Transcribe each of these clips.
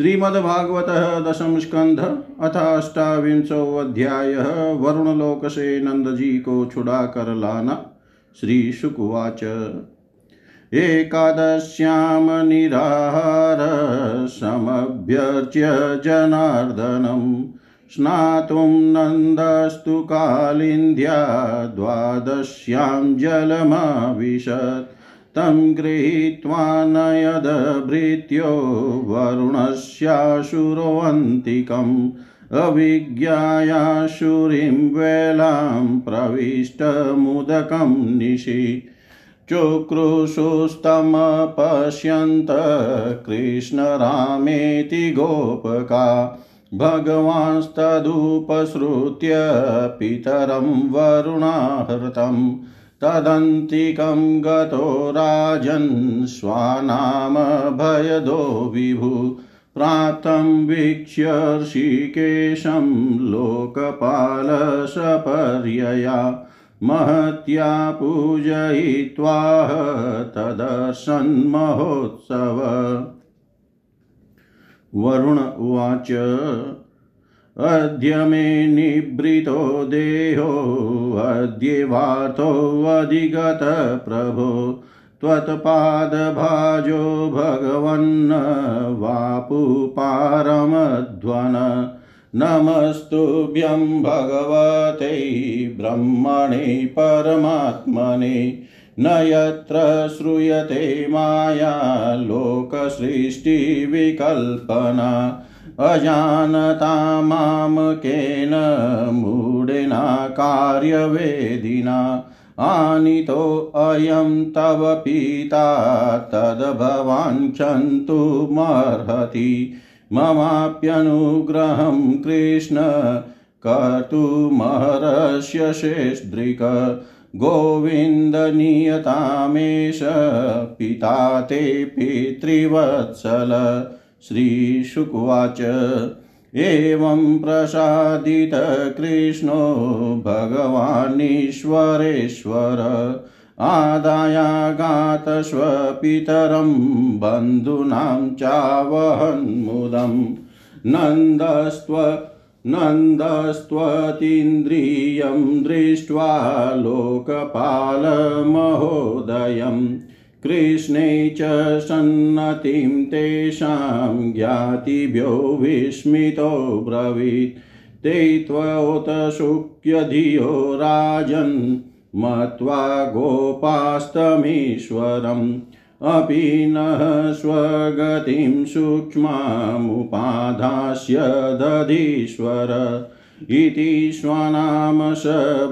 श्रीमद्भागवत दशम स्कंध अथ अष्टाविंशोऽध्याय वरुणलोक से नंद जी को छुड़ा कर लाना श्रीशुकुवाच। एकादश्यां निराहार समभ्यर्च्य जनार्दनम् स्नातुं नन्दस्तु कालिन्द्या द्वादश्यां जलमाविशत्। तं गृहीत्वा नयदभृत्यो वरुणस्याशुरोऽन्तिकम् अविज्ञायाशुरीं वेलां प्रविष्टमुदकं निशि। चुक्रुशुस्तमपश्यन्त कृष्णरामेति गोपका भगवांस्तदुपसृत्य पितरं वरुणाहृतम् तदन्तिकं गतो राजन् स्वानामभयदो विभु। प्राप्तं वीक्ष्य ऋषिकेशं लोकपालसपर्यया। महत्या पूजयित्वाह तदर्शन्महोत्सव। वरुण उवाच अद्य मे निवृतो देहोऽद्येवार्थोऽधिगत प्रभो। त्वत्पादभाजो भगवन्न वापुपारमध्वन नमस्तुभ्यं भगवते ब्रह्मणे, परमात्मने। न यत्र श्रूयते माया, लोकसृष्टिविकल्पना। अजानता मामकेन मूढेना कार्यवेदिना आनीतोऽयं तव पिता तद्भवान् क्षन्तुमर्हति ममाप्यनुग्रहं कृष्ण कर्तुमहर्ष्य शेषदृक् गोविन्दनीयतामेष पिता ते पितृवत्सल श्रीशुकुवाच। एवं प्रसादितकृष्णो भगवानीश्वरेश्वर। आदायागातस्वपितरं बन्धूनां चावहन्मुदं। नन्दस्त्व नन्दस्त्वतीन्द्रियं दृष्ट्वा लोकपालमहोदयम्। कृष्णे च सन्नतिं तेषां ज्ञातिभ्यो विस्मितो ब्रवीत्। ते त्वोतशुक्यधियो राजन्, मत्वा गोपास्तमीश्वरम्। अपि नः स्वगतिं सूक्ष्मामुपाधास्य दधीश्वर इति स्वनामश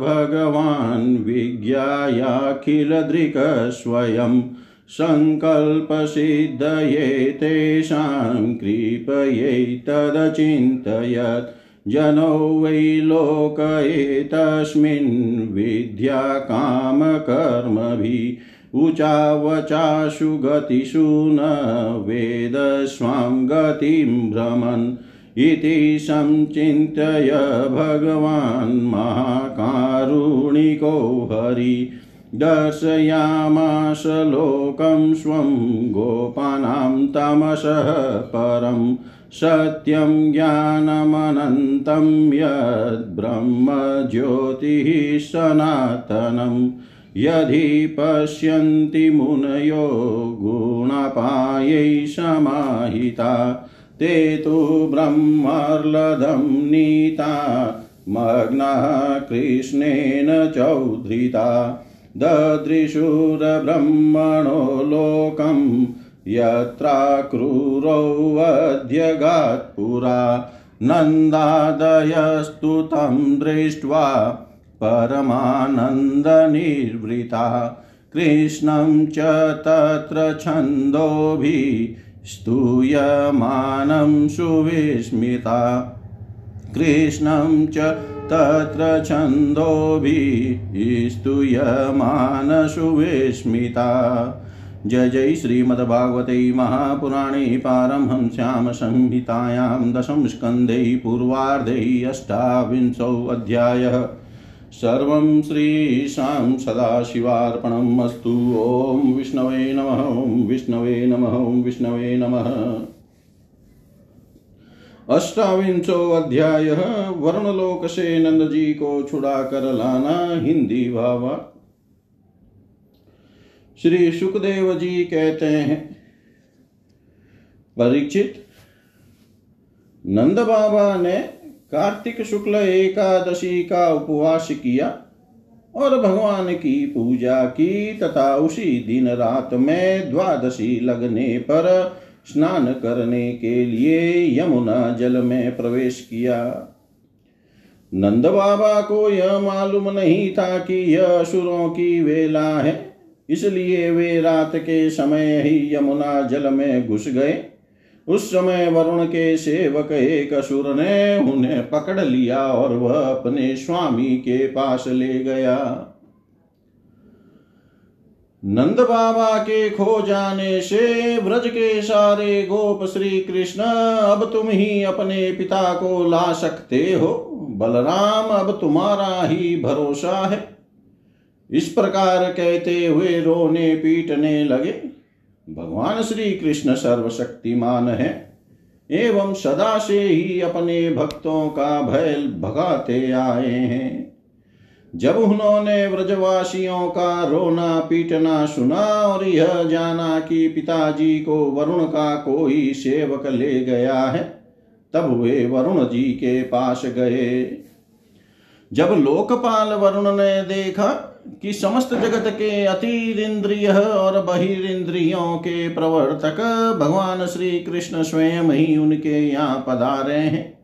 भगवान् विज्ञायाखिलदृक्स्वयं सङ्कल्पसिद्धये तेषां कृपये तदचिन्तयत्। जनो वै लोक एतस्मिन् विद्या कामकर्मभिः ऊचावचाशु गतिषु न वेद स्वां गतिं भ्रमन्। इति संचिन्त्य भगवान् महाकारुणिको हरि। दर्शयामास लोकं स्वं गोपानां तमसः परं। सत्यं ज्ञानमनन्तं यद्ब्रह्मज्योतिः सनातनम् यदि पश्यन्ति मुनयो गुणपायै समाहिता। ते तु ब्रह्मर्लदं नीता, मग्नः कृष्णेन चौधृता। ददृशुरब्रह्मणो लोकं यत्राक्रूरौवध्यगात् पुरा नन्दादयस्तु तं दृष्ट्वा परमानन्दनिर्वृता कृष्णं च तत्र छन्दोभिः स्तूयमानं सुविस्मिता। कृष्णं च तत्र छन्दोभिः स्तूयमानसुविस्मिता। जय जय श्रीमद्भागवते महापुराणे पारमहंस्यां संहितायां दशम स्कन्धे पूर्वार्धे अष्टाविंशोऽध्यायः। सर्वं श्रीशां सदाशिवार्पणम् अस्तु। ॐ विष्णवे नमः, ॐ विष्णवे नमः, ॐ विष्णवे नमः। अष्टाविंशो अध्याय वर्णलोक से नंद जी को छुड़ा कर लाना हिंदी भावा। श्री सुखदेव जी कहते हैं, परीक्षित, नंद बाबा ने कार्तिक शुक्ल एकादशी का उपवास किया और भगवान की पूजा की तथा उसी दिन रात में द्वादशी लगने पर स्नान करने के लिए यमुना जल में प्रवेश किया। नंद बाबा को यह मालूम नहीं था कि यह असुरों की वेला है, इसलिए वे रात के समय ही यमुना जल में घुस गए। उस समय वरुण के सेवक एक असुर ने उन्हें पकड़ लिया और वह अपने स्वामी के पास ले गया। नंद बाबा के खो जाने से व्रज के सारे गोप श्री कृष्ण, अब तुम ही अपने पिता को ला सकते हो। बलराम, अब तुम्हारा ही भरोसा है। इस प्रकार कहते हुए रोने पीटने लगे। भगवान श्री कृष्ण सर्वशक्तिमान है। एवं सदा से ही अपने भक्तों का भय भगाते आए हैं। जब उन्होंने व्रजवासियों का रोना पीटना सुना और यह जाना कि पिताजी को वरुण का कोई सेवक ले गया है, तब वे वरुण जी के पास गए। जब लोकपाल वरुण ने देखा कि समस्त जगत के अतीर इंद्रिय और बहिर्ंद्रियों के प्रवर्तक भगवान श्री कृष्ण स्वयं ही उनके यहाँ पधारे हैं।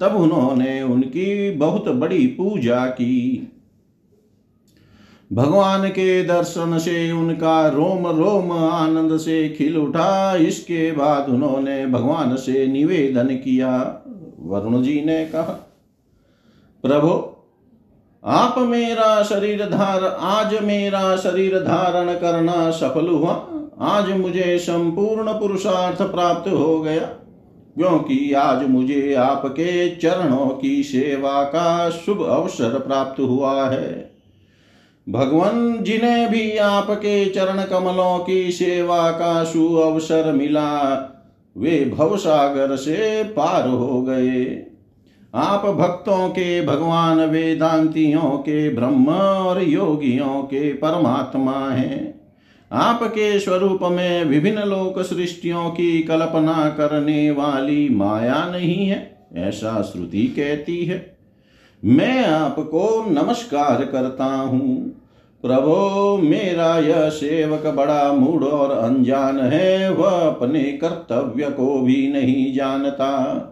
तब उन्होंने उनकी बहुत बड़ी पूजा की। भगवान के दर्शन से उनका रोम रोम आनंद से खिल उठा। इसके बाद उन्होंने भगवान से निवेदन किया। वरुण जी ने कहा, प्रभु आप मेरा शरीर धार, आज मेरा शरीर धारण करना सफल हुआ। आज मुझे संपूर्ण पुरुषार्थ प्राप्त हो गया। क्योंकि आज मुझे आपके चरणों की सेवा का शुभ अवसर प्राप्त हुआ है। भगवान, जिन्हें भी आपके चरण कमलों की सेवा का शु अवसर मिला, वे भवसागर से पार हो गए। आप भक्तों के, भगवान वेदांतियों के, ब्रह्म और योगियों के परमात्मा हैं। आपके स्वरूप में विभिन्न लोक सृष्टियों की कल्पना करने वाली माया नहीं है, ऐसा श्रुति कहती है। मैं आपको नमस्कार करता हूँ। प्रभो, मेरा यह सेवक बड़ा मूढ़ और अनजान है, वह अपने कर्तव्य को भी नहीं जानता।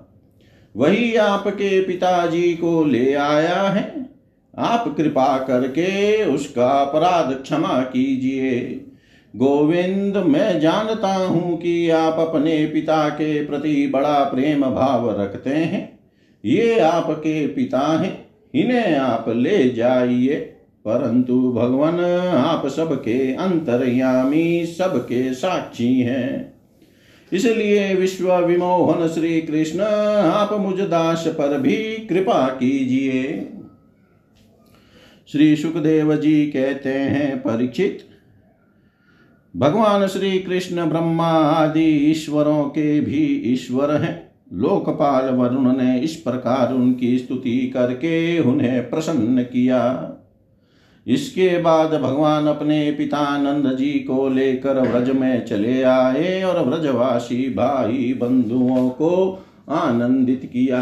वही आपके पिताजी को ले आया है। आप कृपा करके उसका अपराध क्षमा कीजिए। गोविंद, मैं जानता हूँ कि आप अपने पिता के प्रति बड़ा प्रेम भाव रखते हैं। ये आपके पिता हैं, इन्हें आप ले जाइए। परंतु भगवान, आप सबके अंतर्यामी, सबके साक्षी हैं। इसलिए विश्व विमोहन श्री कृष्ण आप मुझ दास पर भी कृपा कीजिए। श्री सुखदेव जी कहते हैं, परीक्षित। भगवान श्री कृष्ण ब्रह्मा आदि ईश्वरों के भी ईश्वर हैं। लोकपाल वरुण ने इस प्रकार उनकी स्तुति करके उन्हें प्रसन्न किया। इसके बाद भगवान अपने पिता नंद जी को लेकर व्रज में चले आए और व्रजवासी भाई बंधुओं को आनंदित किया।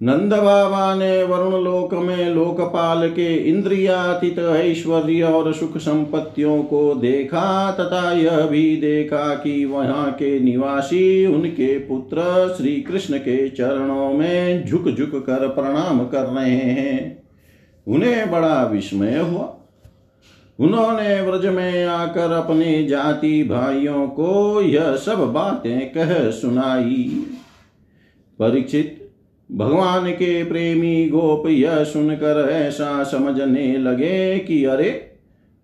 नंद बाबा ने वरुण लोक में लोकपाल के इंद्रियातीत ऐश्वर्य और सुख संपत्तियों को देखा तथा यह भी देखा कि वहाँ के निवासी उनके पुत्र श्री कृष्ण के चरणों में झुक झुक कर प्रणाम कर रहे हैं। उन्हें बड़ा विस्मय हुआ। उन्होंने व्रज में आकर अपने जाति भाइयों को यह सब बातें कह सुनाई। परीक्षित, भगवान के प्रेमी गोप यह सुनकर ऐसा समझने लगे कि अरे,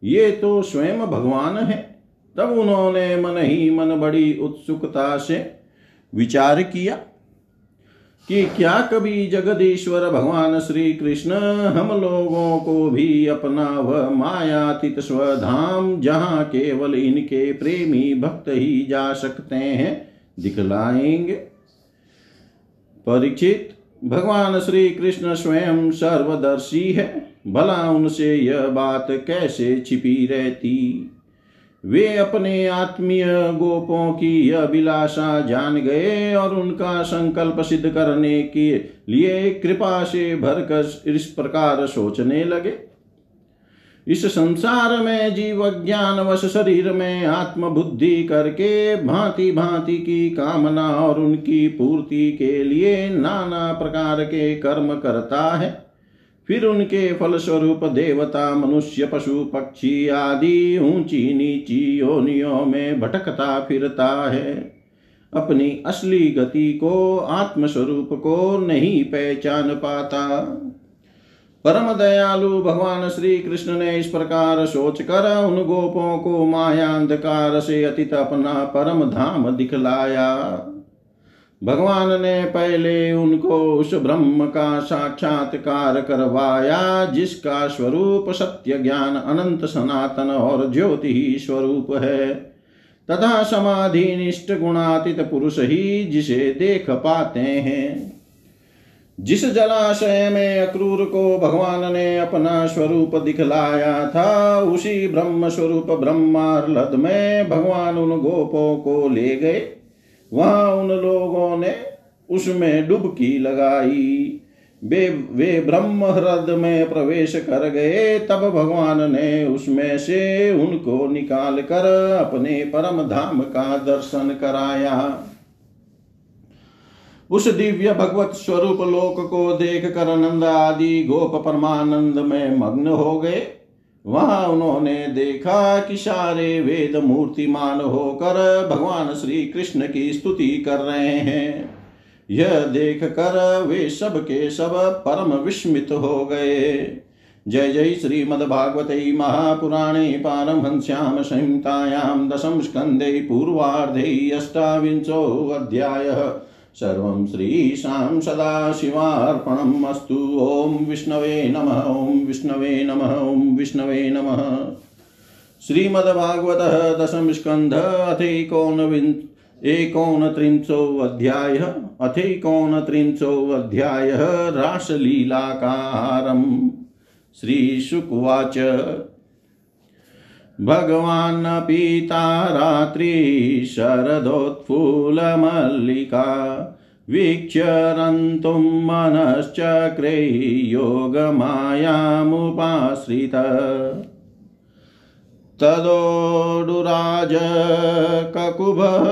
ये तो स्वयं भगवान है। तब उन्होंने मन ही मन बड़ी उत्सुकता से विचार किया। कि क्या कभी जगदीश्वर भगवान श्री कृष्ण हम लोगों को भी अपना वह मायातीत स्वधाम, जहाँ केवल इनके प्रेमी भक्त ही जा सकते हैं, दिखलाएँगे? परीक्षित, भगवान श्री कृष्ण स्वयं सर्वदर्शी है, भला उनसे यह बात कैसे छिपी रहती? वे अपने आत्मीय गोपों की अभिलाषा जान गए और उनका संकल्प सिद्ध करने के लिए कृपा से भरकर इस प्रकार सोचने लगे। इस संसार में जीव ज्ञान वश शरीर में आत्म बुद्धि करके भांति भांति की कामना और उनकी पूर्ति के लिए नाना प्रकार के कर्म करता है। फिर उनके फलस्वरूप देवता, मनुष्य, पशु, पक्षी आदि ऊँची नीची योनियों में भटकता फिरता है। अपनी असली गति को, आत्मस्वरूप को नहीं पहचान पाता। परम दयालु भगवान श्री कृष्ण ने इस प्रकार सोच कर उन गोपों को माया अंधकार से अतीत अपना परम धाम दिखलाया। भगवान ने पहले उनको उस ब्रह्म का साक्षात्कार करवाया, जिसका स्वरूप सत्य ज्ञान, अनंत सनातन और ज्योति ही स्वरूप है। तथा समाधि निष्ठ गुणातीत पुरुष ही जिसे देख पाते हैं। जिस जलाशय में अक्रूर को भगवान ने अपना स्वरूप दिखलाया था, उसी ब्रह्म स्वरूप ब्रह्मार्लद में भगवान उन गोपों को ले गए। वहाँ उन लोगों ने उसमें डुबकी लगाई। वे वे ब्रह्म ह्रद में प्रवेश कर गए। तब भगवान ने उसमें से उनको निकाल कर अपने परम धाम का दर्शन कराया। उस दिव्य भगवत स्वरूप लोक को देख कर नंद आदि गोप परमानंद में मग्न हो गए। वहाँ उन्होंने देखा कि सारे वेद मूर्तिमान होकर भगवान श्री कृष्ण की स्तुति कर रहे हैं। यह देख कर वे सब के सब परम विस्मित हो गए। जय जय श्रीमद्भागवते महापुराणे पारमहंस्यां संहितायां दशम स्कन्धे पूर्वार्धे अष्टाविंशोऽध्यायः सर्वं श्रीशां सदाशिवार्पणम् अस्तु। ॐ विष्णवे नमः, ॐ विष्णवे नमः, ॐ विष्णवे नमः। श्रीमद्भागवतः दशमस्कन्ध अथैकोनविन् एकोनत्रिंशोऽध्यायः अथैकोनत्रिंशोऽध्यायः रासलीलाकारम्। श्रीशुकुवाच भगवान् पीता रात्रि शरदोत्फुलमल्लिका वीक्ष्यरन्तुं मनश्चक्रे योगमायामुपाश्रित। तदोडुराज ककुभः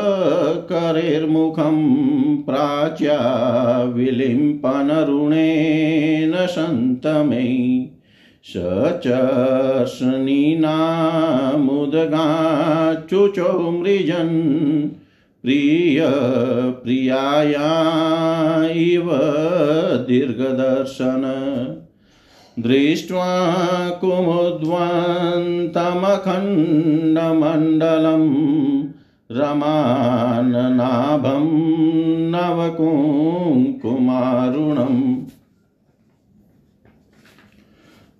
करेर्मुखं प्राच्या विलिम्पनरुणेन सन्तमै स चर्षणीनामुदगाचुचो मृजन् प्रिय प्रियाया इव दीर्घदर्शन। दृष्ट्वा कुमुद्वन्तमखण्डमण्डलं रमाननाभं नवकुङ्कुमारुणम्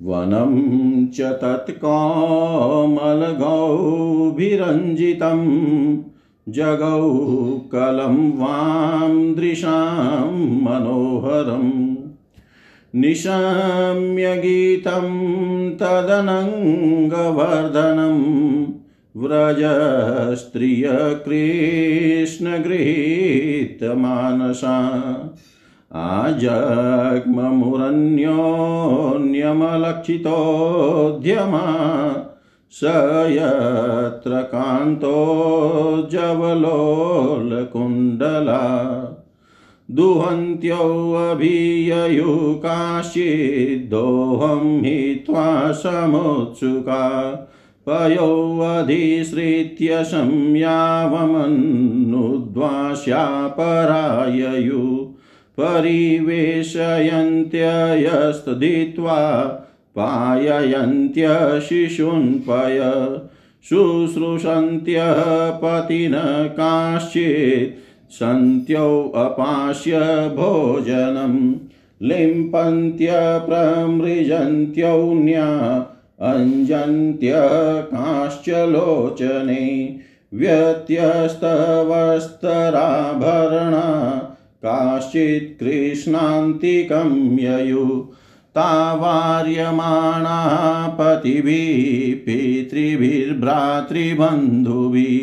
वनं च तत्कोमलगौभिरञ्जितं जगौ कलं वां दृशां मनोहरम्। निशम्य गीतं तदनङ्गवर्धनं। व्रजस्त्रियकृष्णगृहीतमानसा। आजग्ममुरन्योन्यमलक्षितोद्यमा स यत्र कान्तो जवलोलकुण्डला। दुहन्त्योऽभिययुकाश्चिद्दोहं हित्वा समुत्सुका। पयोऽधिसृत्य संयावमन्नुद्वास्यापराययु परिवेशयन्त्ययस्तदित्वा पाययन्त्य शिशून्पय शुश्रूषन्त्यः पतिन काश्चित् सन्त्योऽपास्य भोजनं लिम्पन्त्यप्रमृजन्त्यौन्या अञ्जन्त्य काश्च लोचने व्यत्यस्तवस्तराभरणा काश्चित् कृष्णान्तिकं ययु तावार्यमाणाः पतिभिः पितृभिर्भ्रातृबन्धुभिः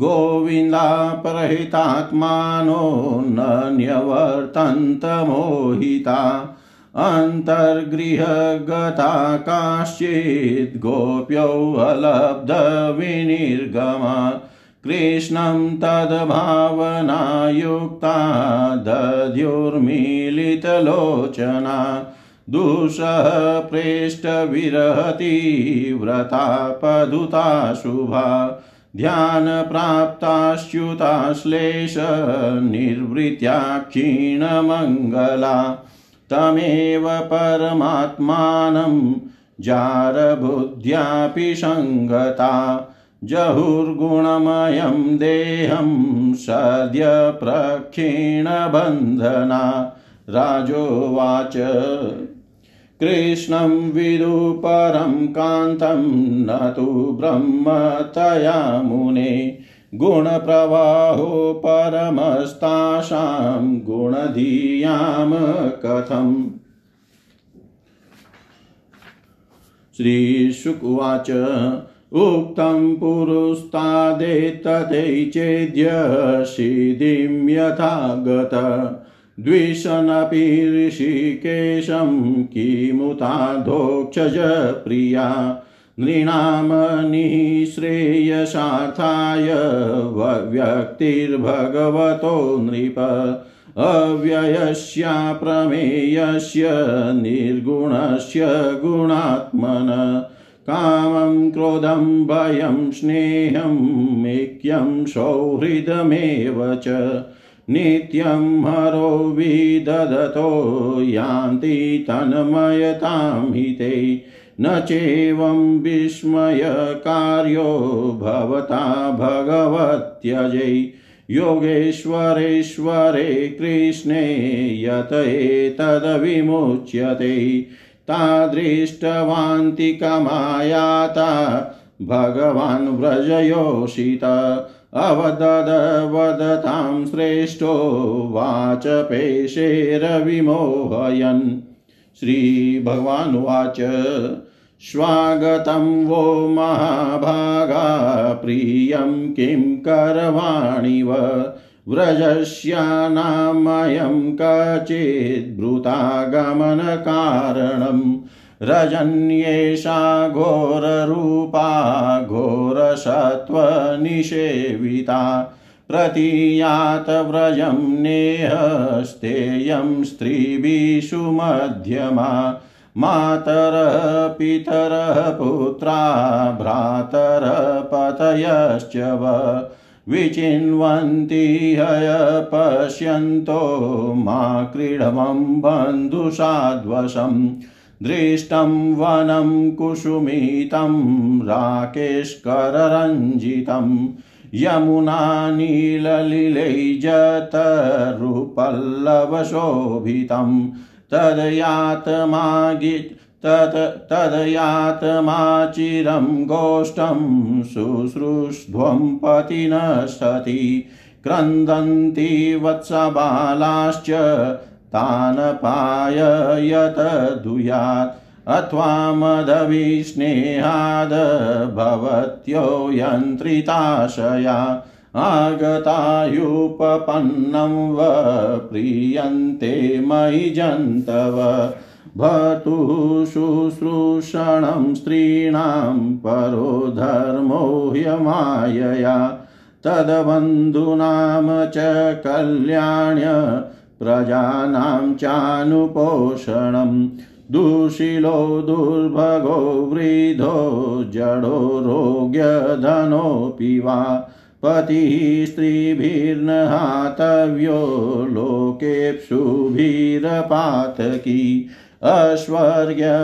गोविन्दापरहितात्मानो न न्यवर्तन्त मोहिता अन्तर्गृहगता काश्चित् गोप्योऽलब्धविनिर्गमा कृष्णं तद्भावनायुक्ता दध्युर्मीलितलोचना दुःसह प्रेष्टविरहति व्रता पदुता शुभा ध्यानप्राप्ताश्च्युताश्लेषनिर्वृत्या क्षीणमङ्गला तमेव परमात्मानं जारबुद्ध्यापि सङ्गता जहुर्गुणमयं देहं सद्य प्रक्षीणबन्धना। राजोवाच, कृष्णं विदुपरं कान्तं न तु ब्रह्मतया मुने। गुणप्रवाहो परमस्तासां गुणधीयां कथम्। श्रीशुकुवाच उक्तं पुरुस्तादेतदैचेद्य सिद्धिं यथा गत द्विषनपि ऋषिकेशं किमुताधोक्षज प्रिया नृणामनिःश्रेयसार्थाय व्यक्तिर्भगवतो नृप। अव्ययस्याप्रमेयस्य निर्गुणस्य गुणात्मन। कामं क्रोधं, भयं, स्नेहं, ऐक्यं, सौहृदमेव च। नित्यं हरो विदधतो यान्ति तन्मयतां हिते। न चैवं विस्मयकार्यो भवता भगवत्यजै। योगेश्वरेश्वरे कृष्णे, यत एतद्विमुच्यते तादृष्टवान्तिकमायाता। भगवान् व्रजयोषित। अवददवदतां श्रेष्ठो वाचपेशेरविमोहयन् श्रीभगवानुवाच स्वागतं वो महाभागा प्रियं किं करवाणिव? व्रजस्यानामयं कचिद्भृतागमनकारणम् रजन्येषा घोररूपा घोरसत्त्वनिषेविता प्रतीयात व्रजं नेहस्तेयं स्त्रीभिषु मध्यमा मातरः पितरः पुत्रा भ्रातरः पतयश्च व विचिन्वन्ति हय पश्यन्तो मा क्रीडमं बन्धुसाध्वसम् दृष्टं वनं कुसुमितं राकेशकररञ्जितं यमुनानीललिलैजतरुपल्लवशोभितं तदयातमागि तत् तदयातमाचिरं गोष्ठं शुश्रूष्ध्वं पतिनः सति। क्रन्दन्ति वत्सबालाश्च तान् पाययत दुयात्। अथवा मदविस्नेहाद् भवत्यो यन्त्रिताशया। आगतायुपपन्नं व प्रीयन्ते मयि जन्तव। भतुः शुश्रूषणं स्त्रीणां परो धर्मो ह्यमायया तद्बन्धूनां च कल्याण्य प्रजानां चानुपोषणं दुशीलो दुर्भगो वृद्धो जडो रोग्यधनोऽपि वा पतिः स्त्रीभिर्न हातव्यो लोकेप्सुभिरपातकी ऐश्वर्यमयस्यं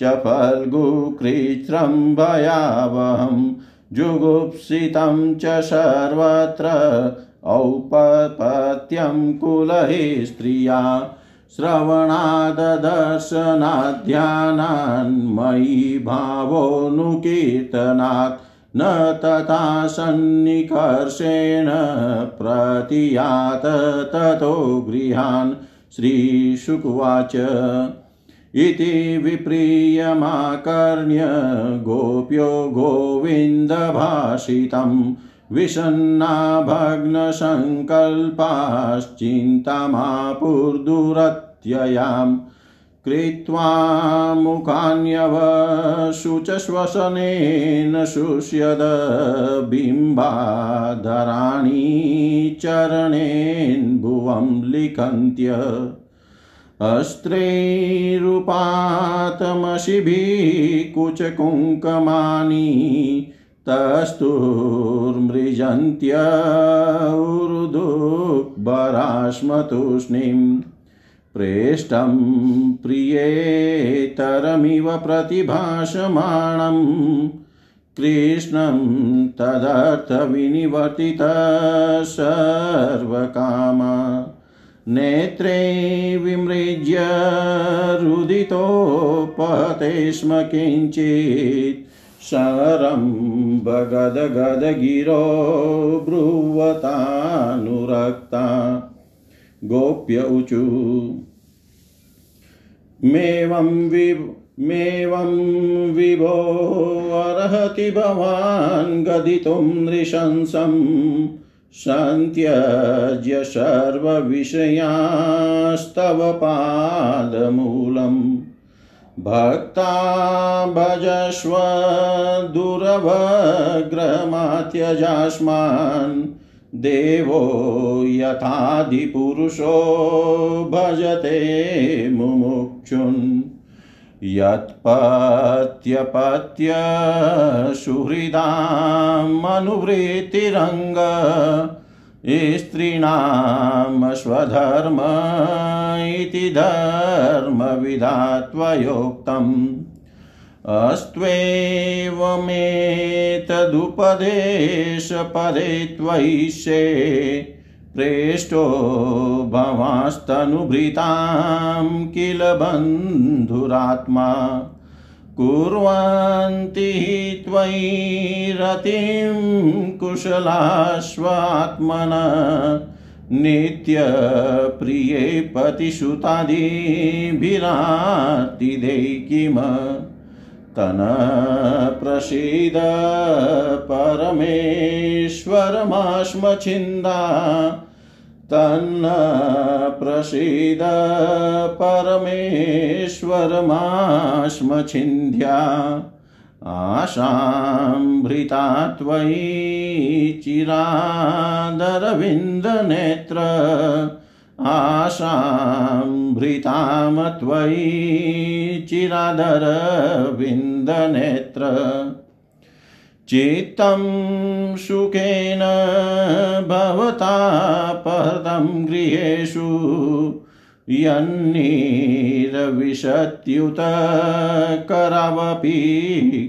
च फल्गुकृत्रं भयावहं जुगुप्सितं च सर्वत्र औपपत्यं कुलहे स्त्रिया श्रवणाददर्शनाध्यानान्मयि भावोऽनुकीर्तनात् न तथा सन्निकर्षेण प्रतियात ततो गृहान् श्रीशुकुवाच। इति विप्रियमाकर्ण्य गोप्यो गोविन्दभाषितम् विषन्ना भग्नसङ्कल्पाश्चिन्तामापुर्दुरत्ययाम् कृत्वा मुखान्यवशुचश्वसनेन शुष्यद बिम्बाधराणि चरणेन भुवं लिखन्त्य। अस्त्रैरुपातमशिभिः कुचकुङ्कमानि तस्तुर्मृजन्त्यौरुदुक्बराश्मतूष्णीम् प्रेष्टं प्रियेतरमिव प्रतिभाषमाणम्। कृष्णं तदर्थविनिवर्तितः सर्वकाम। नेत्रे विमृज्य रुदितोपहते स्म किञ्चित्। शरं बगदगदगिरो ब्रुवतानुरक्ता। गोप्य ऊचु मेवं विव मेवं विभोऽर्हति भवान् गदितुं नृशंसं। सन्त्यज्य सर्वविषयास्तव पादमूलम्। भक्ता भजस्व दुरवग्रमात्यजास्मान् देवो यथाधिपुरुषो भजते मुमुक्षुन् यत्पत्यपत्य सुहृदामनुवृत्तिरङ्ग स्त्रीणां स्वधर्म इति धर्मविधा त्वयोक्तम् अस्त्वेवमेतदुपदेशपदे त्वयिष्ये प्रेष्टो भवास्तनुभृतां किल बन्धुरात्मा। कुर्वन्ति त्वयि रतिं कुशलाश्वात्मन। नित्यप्रिये पतिसुतादिभिरातिदे किम? तन प्रसीद परमेश्वरमाश्मछिन्दा तन्न प्रसीद परमेश्वरमाश्मछिन्ध्या आशाम्भृता त्वयि चिरादरविन्दनेत्र। आशाम्भृतां त्वयि चिरादरविन्दनेत्र। चित्तं सुखेन भवता परतं गृहेषु यन्नीरविशत्युत करावपि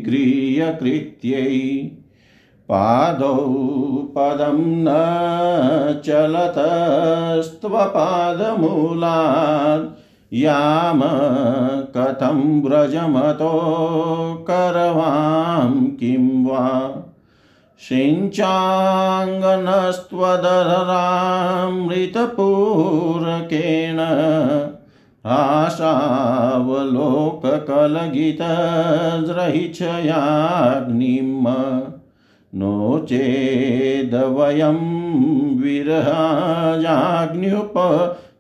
गृह्यकृत्यै पादौ पदं न चलतस्त्वपादमूलात् याम कथं व्रजमतो करवां किं वा? सिञ्चाङ्गनस्त्वदरामृतपूरकेण आशावलोककलगितद्रहिच्छयाग्निम् नो चेदवयं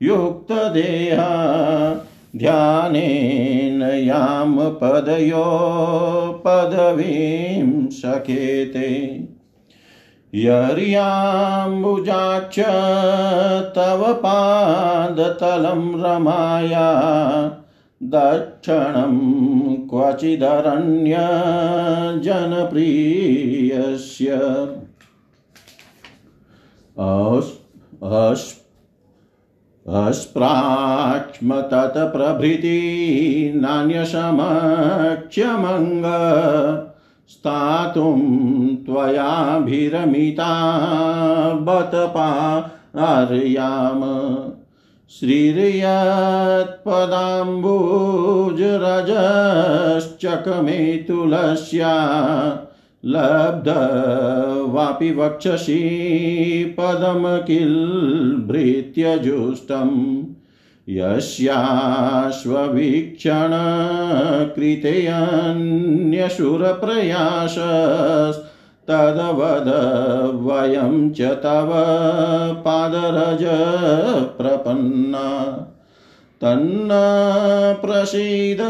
विरहाजाग्न्युपयुक्तदेहा ध्यानेन याम पदयो पदवीं शकेते। यर्याम्बुजाक्ष तव पादतलं रमाया। दक्षिणं क्वचिदरण्यजनप्रियस्य। अस्प्राक्ष्म तत्प्रभृति नान्यसमक्षमङ्ग स्थातुं त्वयाभिरमिता बतपार्याम श्रीर्यत्पदाम्बुजरजश्चकमे तुलस्या लब्धवापि वक्षसि पदं किल्भृत्यजुष्टम् यस्याश्ववीक्षणकृतेऽन्यशुरप्रयासस्तदवद वयं च तव पादरज प्रपन्ना तन्न प्रसीद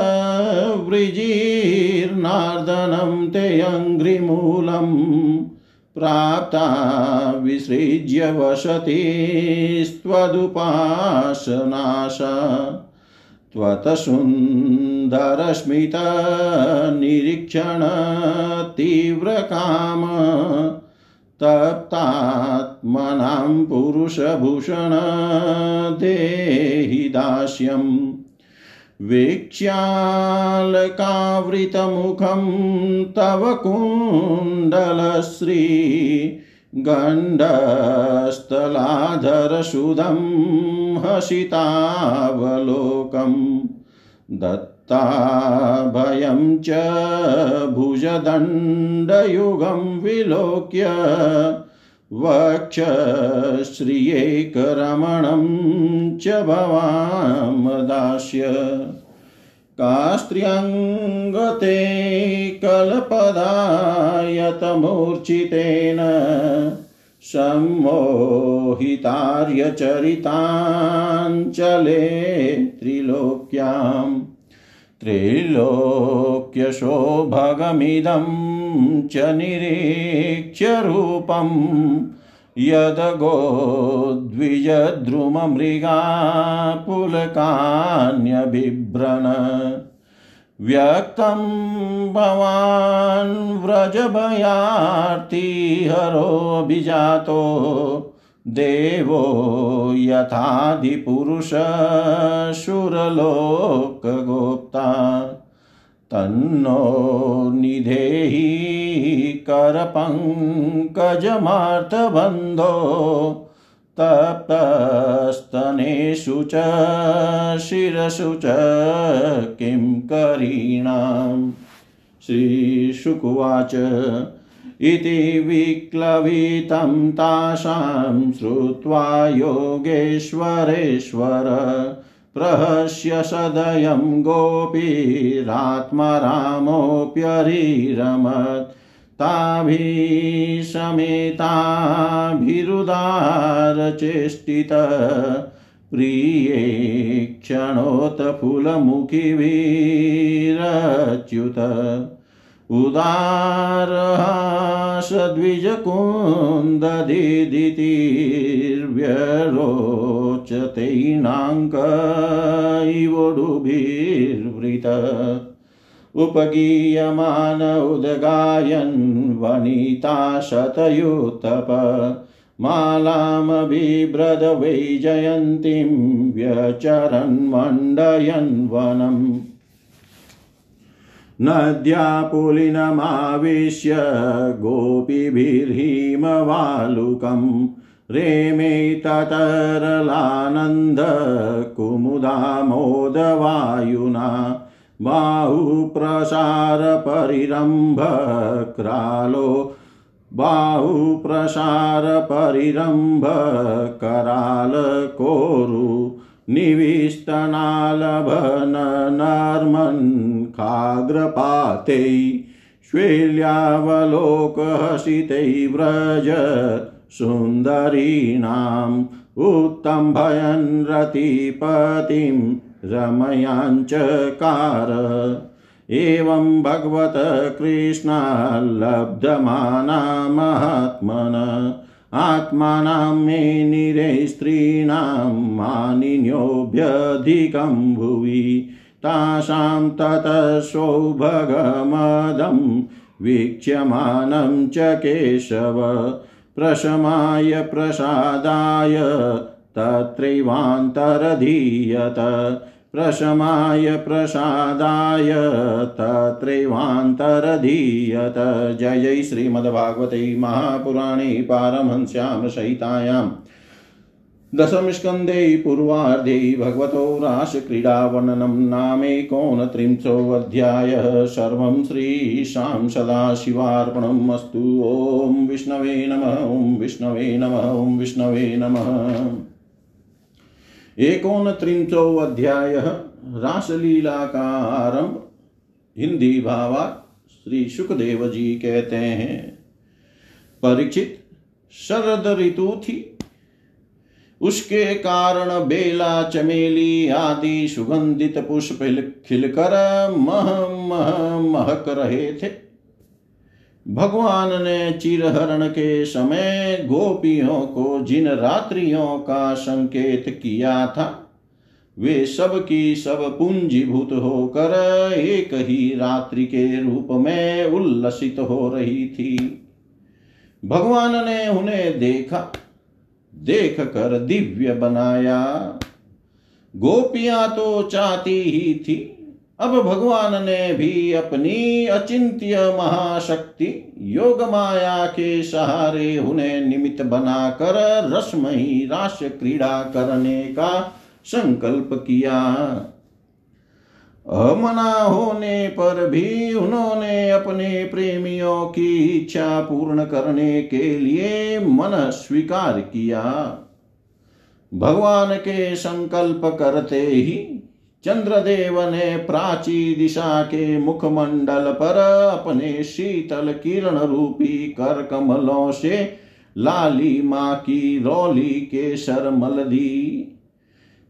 ते अङ्घ्रिमूलम् प्राप्ता विसृज्य वसतिस्त्वदुपासनाशा त्वत्सुन्दरस्मितनिरीक्षण तीव्रकाम तप्तात्मनां पुरुषभूषण देहि दास्यम्। वीक्ष्यालकावृतमुखं तव कुण्डलश्री गण्डस्थलाधरसुधं हसितावलोकम् दत्ताभयं च भुजदण्डयुगं विलोक्य वक्षश्रियैकरमणं च भवामदास्य कास्त्र्यङ्गते कल्पदायतमूर्छितेन सम्मोहितार्यचरिताञ्चले त्रिलोक्याम् त्रैलोक्यशोभगमिदं च निरीक्ष्य रूपम् यदगोद्विजद्रुममृगा पुलकान्यबिभ्रन व्यक्तं भवान् व्रजभयार्तिहरोऽभिजातो देवो यथाधिपुरुषशुरलोकगोप्ता। तन्नो निधेहि करपङ्कजमार्तबन्धो तप्तस्तनेषु च शिरसु च किं करीणाम्? श्रीशुकुवाच। इति विक्लवितं तासां श्रुत्वा योगेश्वरेश्वर प्रहस्य सदयं गोपीरात्मा रामोऽप्यरिरमत्। ताभिसमेताभिरुदारचेष्टित। प्रिये क्षणोत्फुलमुखिवीरच्युत। उदारहासद्विजकुन्ददिदितिर्व्यरोचतैनाङ्क इवोडुभिर्वृत उपगीयमान उद्गायन् वनिता शतयुतप मालामबिभ्रदवैजयन्तीं व्यचरन् मण्डयन् वनम्। नद्या पुलिनमाविश्य गोपीभिर्हिमवालुकं रेमे ततरलानन्दकुमुदामोदवायुना बाहुप्रसारपरिरम्भक्रालो बाहुप्रसारपरिरम्भकरालकोरु निविस्तनालभनर्मन् खाग्रपातै। श्वेल्यावलोकहसितै व्रज सुन्दरीणाम् उत्तम्भयन् रतिपतिं रमयाञ्चकार एवं भगवत कृष्णाल्लब्धमाना महात्मन। आत्मानां मे निरे स्त्रीणां मानिन्योऽभ्यधिकं भुवि। तासां ततः सौभगमदं वीक्ष्यमानं च केशव। प्रशमाय प्रसादाय तत्रैवान्तरधीयत। प्रशमाय प्रसादाय तत्रैवान्तरधीयत। जय जय श्रीमद्भागवते महापुराणे पारमहंस्यां सहितायां दशमस्कन्धे पूर्वार्धे भगवतो रासक्रीडावर्णनं नामेकोनत्रिंशोऽध्यायः सर्वं श्रीशां सदाशिवार्पणम् अस्तु। ॐ विष्णवे नमः, ॐ विष्णवे नमः, ॐ विष्णवे नमः। एकोनत्रिंशोऽध्यायः रासलीला का आरंभ हिंदी भावार्थ श्री सुखदेव जी कहते हैं, परीक्षित शरद ऋतु थी। उसके कारण बेला, चमेली आदि सुगंधित पुष्प खिलकर मह मह, महक रहे थे। भगवान ने चिरहरण के समय गोपियों को जिन रात्रियों का संकेत किया था, वे सब की सब पूंजीभूत होकर एक ही रात्रि के रूप में उल्लसित हो रही थी। भगवान ने उन्हें देखा। देख कर दिव्य बनाया। गोपियाँ तो चाहती ही थी। अब भगवान ने भी अपनी अचिंत्य महाशक्ति योग माया के सहारे उन्हें निमित्त बनाकर रसमयी रास क्रीड़ा करने का संकल्प किया। अमना होने पर भी उन्होंने अपने प्रेमियों की इच्छा पूर्ण करने के लिए मन स्वीकार किया। भगवान के संकल्प करते ही चंद्रदेव ने प्राची दिशा के मुखमंडल पर अपने शीतल किरण रूपी कर कमलों से लाली माँ की रौली के शर मल दी।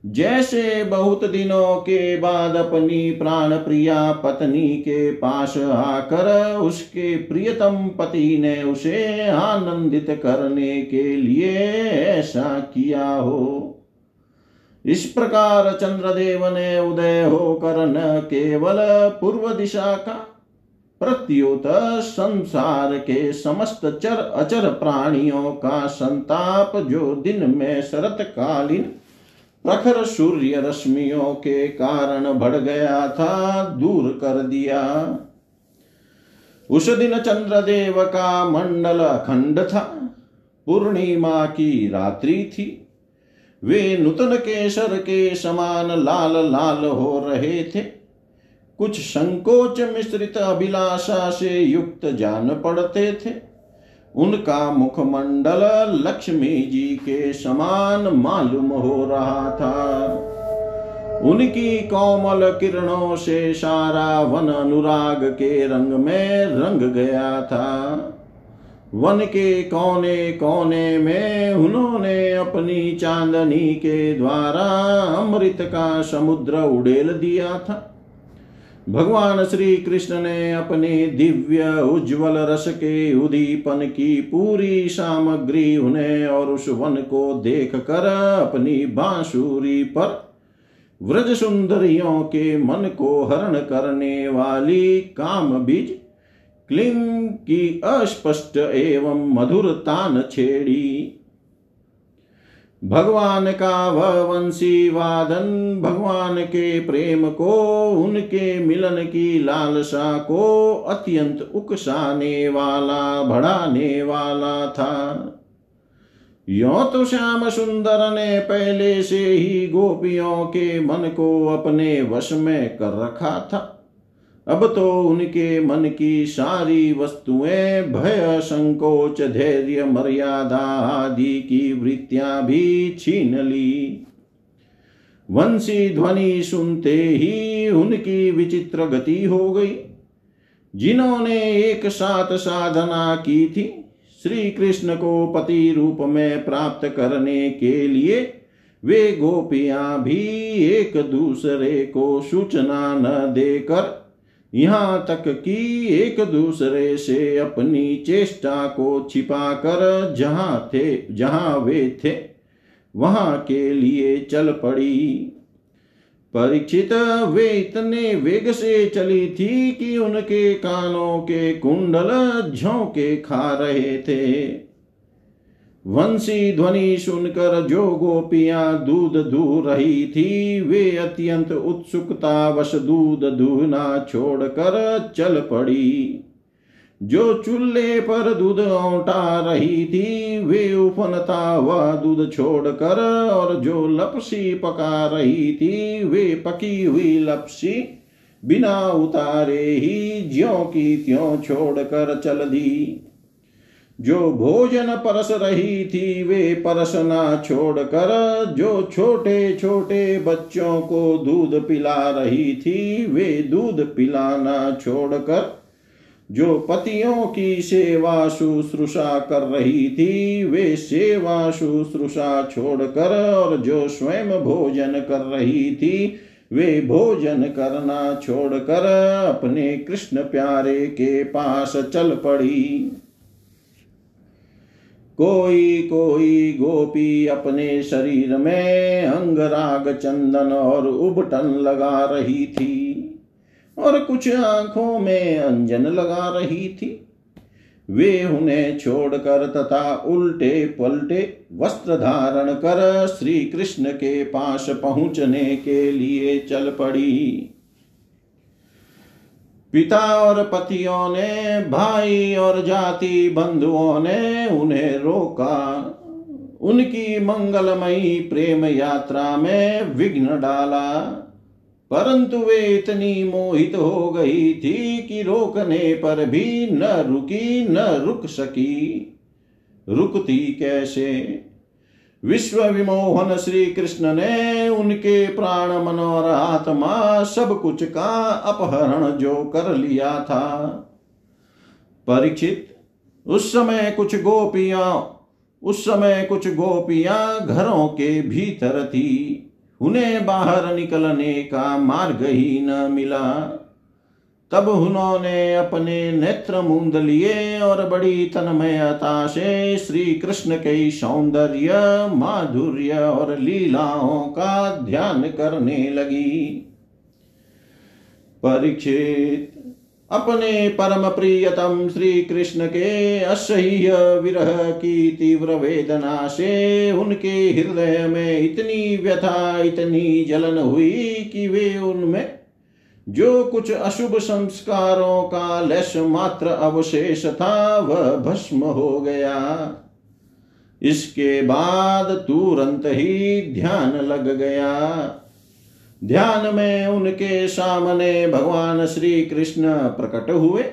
जैसे बहुत दिनों के बाद अपनी प्राण प्रिया पत्नी के पास आकर उसके प्रियतम पति ने उसे आनंदित करने के लिए ऐसा किया हो। इस प्रकार चंद्रदेव ने उदय होकर न केवल पूर्व दिशा का प्रत्युत संसार के समस्त चर अचर प्राणियों का संताप जो दिन में शरत कालीन प्रखर सूर्य रश्मियों के कारण बढ़ गया था, दूर कर दिया। उस दिन चंद्रदेव का मंडल अखंड था, पूर्णिमा की रात्रि थी। वे नूतन केसर के समान लाल लाल हो रहे थे। कुछ संकोच मिश्रित अभिलाषा से युक्त जान पड़ते थे। उनका मुखमंडल लक्ष्मी जी के समान मालूम हो रहा था। उनकी कोमल किरणों से सारा वन अनुराग के रंग में रंग गया था। वन के कोने कोने में उन्होंने अपनी चांदनी के द्वारा अमृत का समुद्र उड़ेल दिया था। भगवान श्री कृष्ण ने अपने दिव्य उज्जवल रस के उदीपन की पूरी सामग्री उन्हें और उस वन को देख कर अपनी बांसुरी पर व्रज सुंदरियों के मन को हरण करने वाली काम बीज क्लिंग की अस्पष्ट एवं मधुर तान छेड़ी भगवान का वह वंशी वादन, भगवान के प्रेम को, उनके मिलन की लालसा को अत्यंत उकसाने वाला भड़ाने वाला था। यो तो श्याम सुंदर ने पहले से ही गोपियों के मन को अपने वश में कर रखा था। अब तो उनके मन की सारी वस्तुएँ भय, संकोच, धैर्य, मर्यादा आदि की वृत्तियाँ भी छीन ली। वंशी ध्वनि सुनते ही उनकी विचित्र गति हो गई। जिन्होंने एक साथ साधना की थी श्री कृष्ण को पति रूप में प्राप्त करने के लिए वे गोपियाँ भी एक दूसरे को सूचना न देकर यहाँ तक कि एक दूसरे से अपनी चेष्टा को छिपा कर जहाँ थे, जहाँ वे थे, वहाँ के लिए चल पड़ी। परीक्षित वे इतने वेग से चली थी कि उनके कानों के कुंडल झोंके खा रहे थे। वंशी ध्वनि सुनकर जो गोपियाँ दूध दू रही थी, वे अत्यंत उत्सुकता वश दूध दूहना छोड़कर चल पड़ी। जो चूल्हे पर दूध औटा रही थी, वे उफनता हुआ दूध छोड़कर और जो लपसी पका रही थी, वे पकी हुई लपसी बिना उतारे ही ज्यो की त्यों छोड़कर चल दी। जो भोजन परस रही थी वे परसना छोड़कर जो छोटे छोटे बच्चों को दूध पिला रही थी, वे दूध पिलाना छोड़कर जो पतियों की सेवा शुश्रूषा कर रही थी, वे सेवा शुश्रूषा छोड़कर और जो स्वयं भोजन कर रही थी, वे भोजन करना छोड़कर अपने कृष्ण प्यारे के पास चल पड़ी। कोई कोई गोपी अपने शरीर में अंगराग चंदन और उबटन लगा रही थी और कुछ आँखों में अंजन लगा रही थी। वे उन्हें छोड़कर तथा उल्टे पलटे वस्त्र धारण कर श्री कृष्ण के पास पहुँचने के लिए चल पड़ी। पिता और पतियों ने, भाई और जाति बंधुओं ने उन्हें रोका। उनकी मंगलमयी प्रेम यात्रा में विघ्न डाला। परंतु वे इतनी मोहित हो गई थी कि रोकने पर भी न रुकी, न रुक सकी। रुकती कैसे? विश्व विमोहन श्री कृष्ण ने उनके प्राण मन और आत्मा सब कुछ का अपहरण जो कर लिया था। परीक्षित, उस समय कुछ गोपियाँ, उस समय कुछ गोपियाँ घरों के भीतर थी। उन्हें बाहर निकलने का मार्ग ही न मिला। तब उन्होंने अपने नेत्र मूंद लिए और बड़ी तन्मयता से श्री कृष्ण के सौंदर्य, माधुर्य और लीलाओं का ध्यान करने लगी। परीक्षित, अपने परम प्रियतम श्री कृष्ण के असह्य विरह की तीव्र वेदना से उनके हृदय में इतनी व्यथा, इतनी जलन हुई कि वे उनमें जो कुछ अशुभ संस्कारों का लश मात्र अवशेष था, वह भस्म हो गया। इसके बाद तुरंत ही ध्यान लग गया। ध्यान में उनके सामने भगवान श्री कृष्ण प्रकट हुए।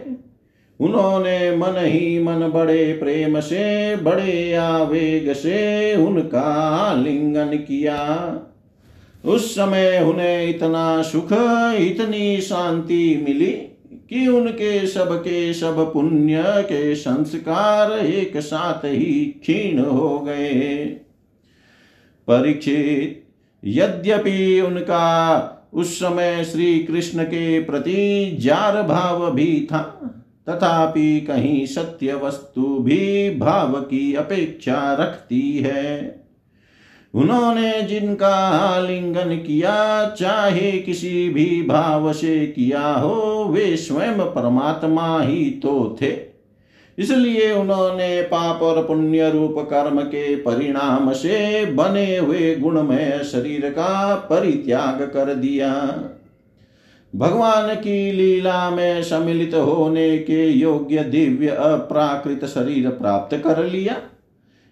उन्होंने मन ही मन बड़े प्रेम से, बड़े आवेग से उनका लिंगन किया। उस समय उन्हें इतना सुख, इतनी शांति मिली कि उनके सब के सब पुण्य के संस्कार एक साथ ही क्षीण हो गए। परीक्षित, यद्यपि उनका उस समय श्री कृष्ण के प्रति जार भाव भी था, तथापि कहीं सत्य वस्तु भी भाव की अपेक्षा रखती है। उन्होंने जिनका आलिंगन किया, चाहे किसी भी भाव से किया हो, वे स्वयं परमात्मा ही तो थे। इसलिए उन्होंने पाप और पुण्य रूप कर्म के परिणाम से बने हुए गुणमय शरीर का परित्याग कर दिया। भगवान की लीला में सम्मिलित होने के योग्य दिव्य अप्राकृत शरीर प्राप्त कर लिया।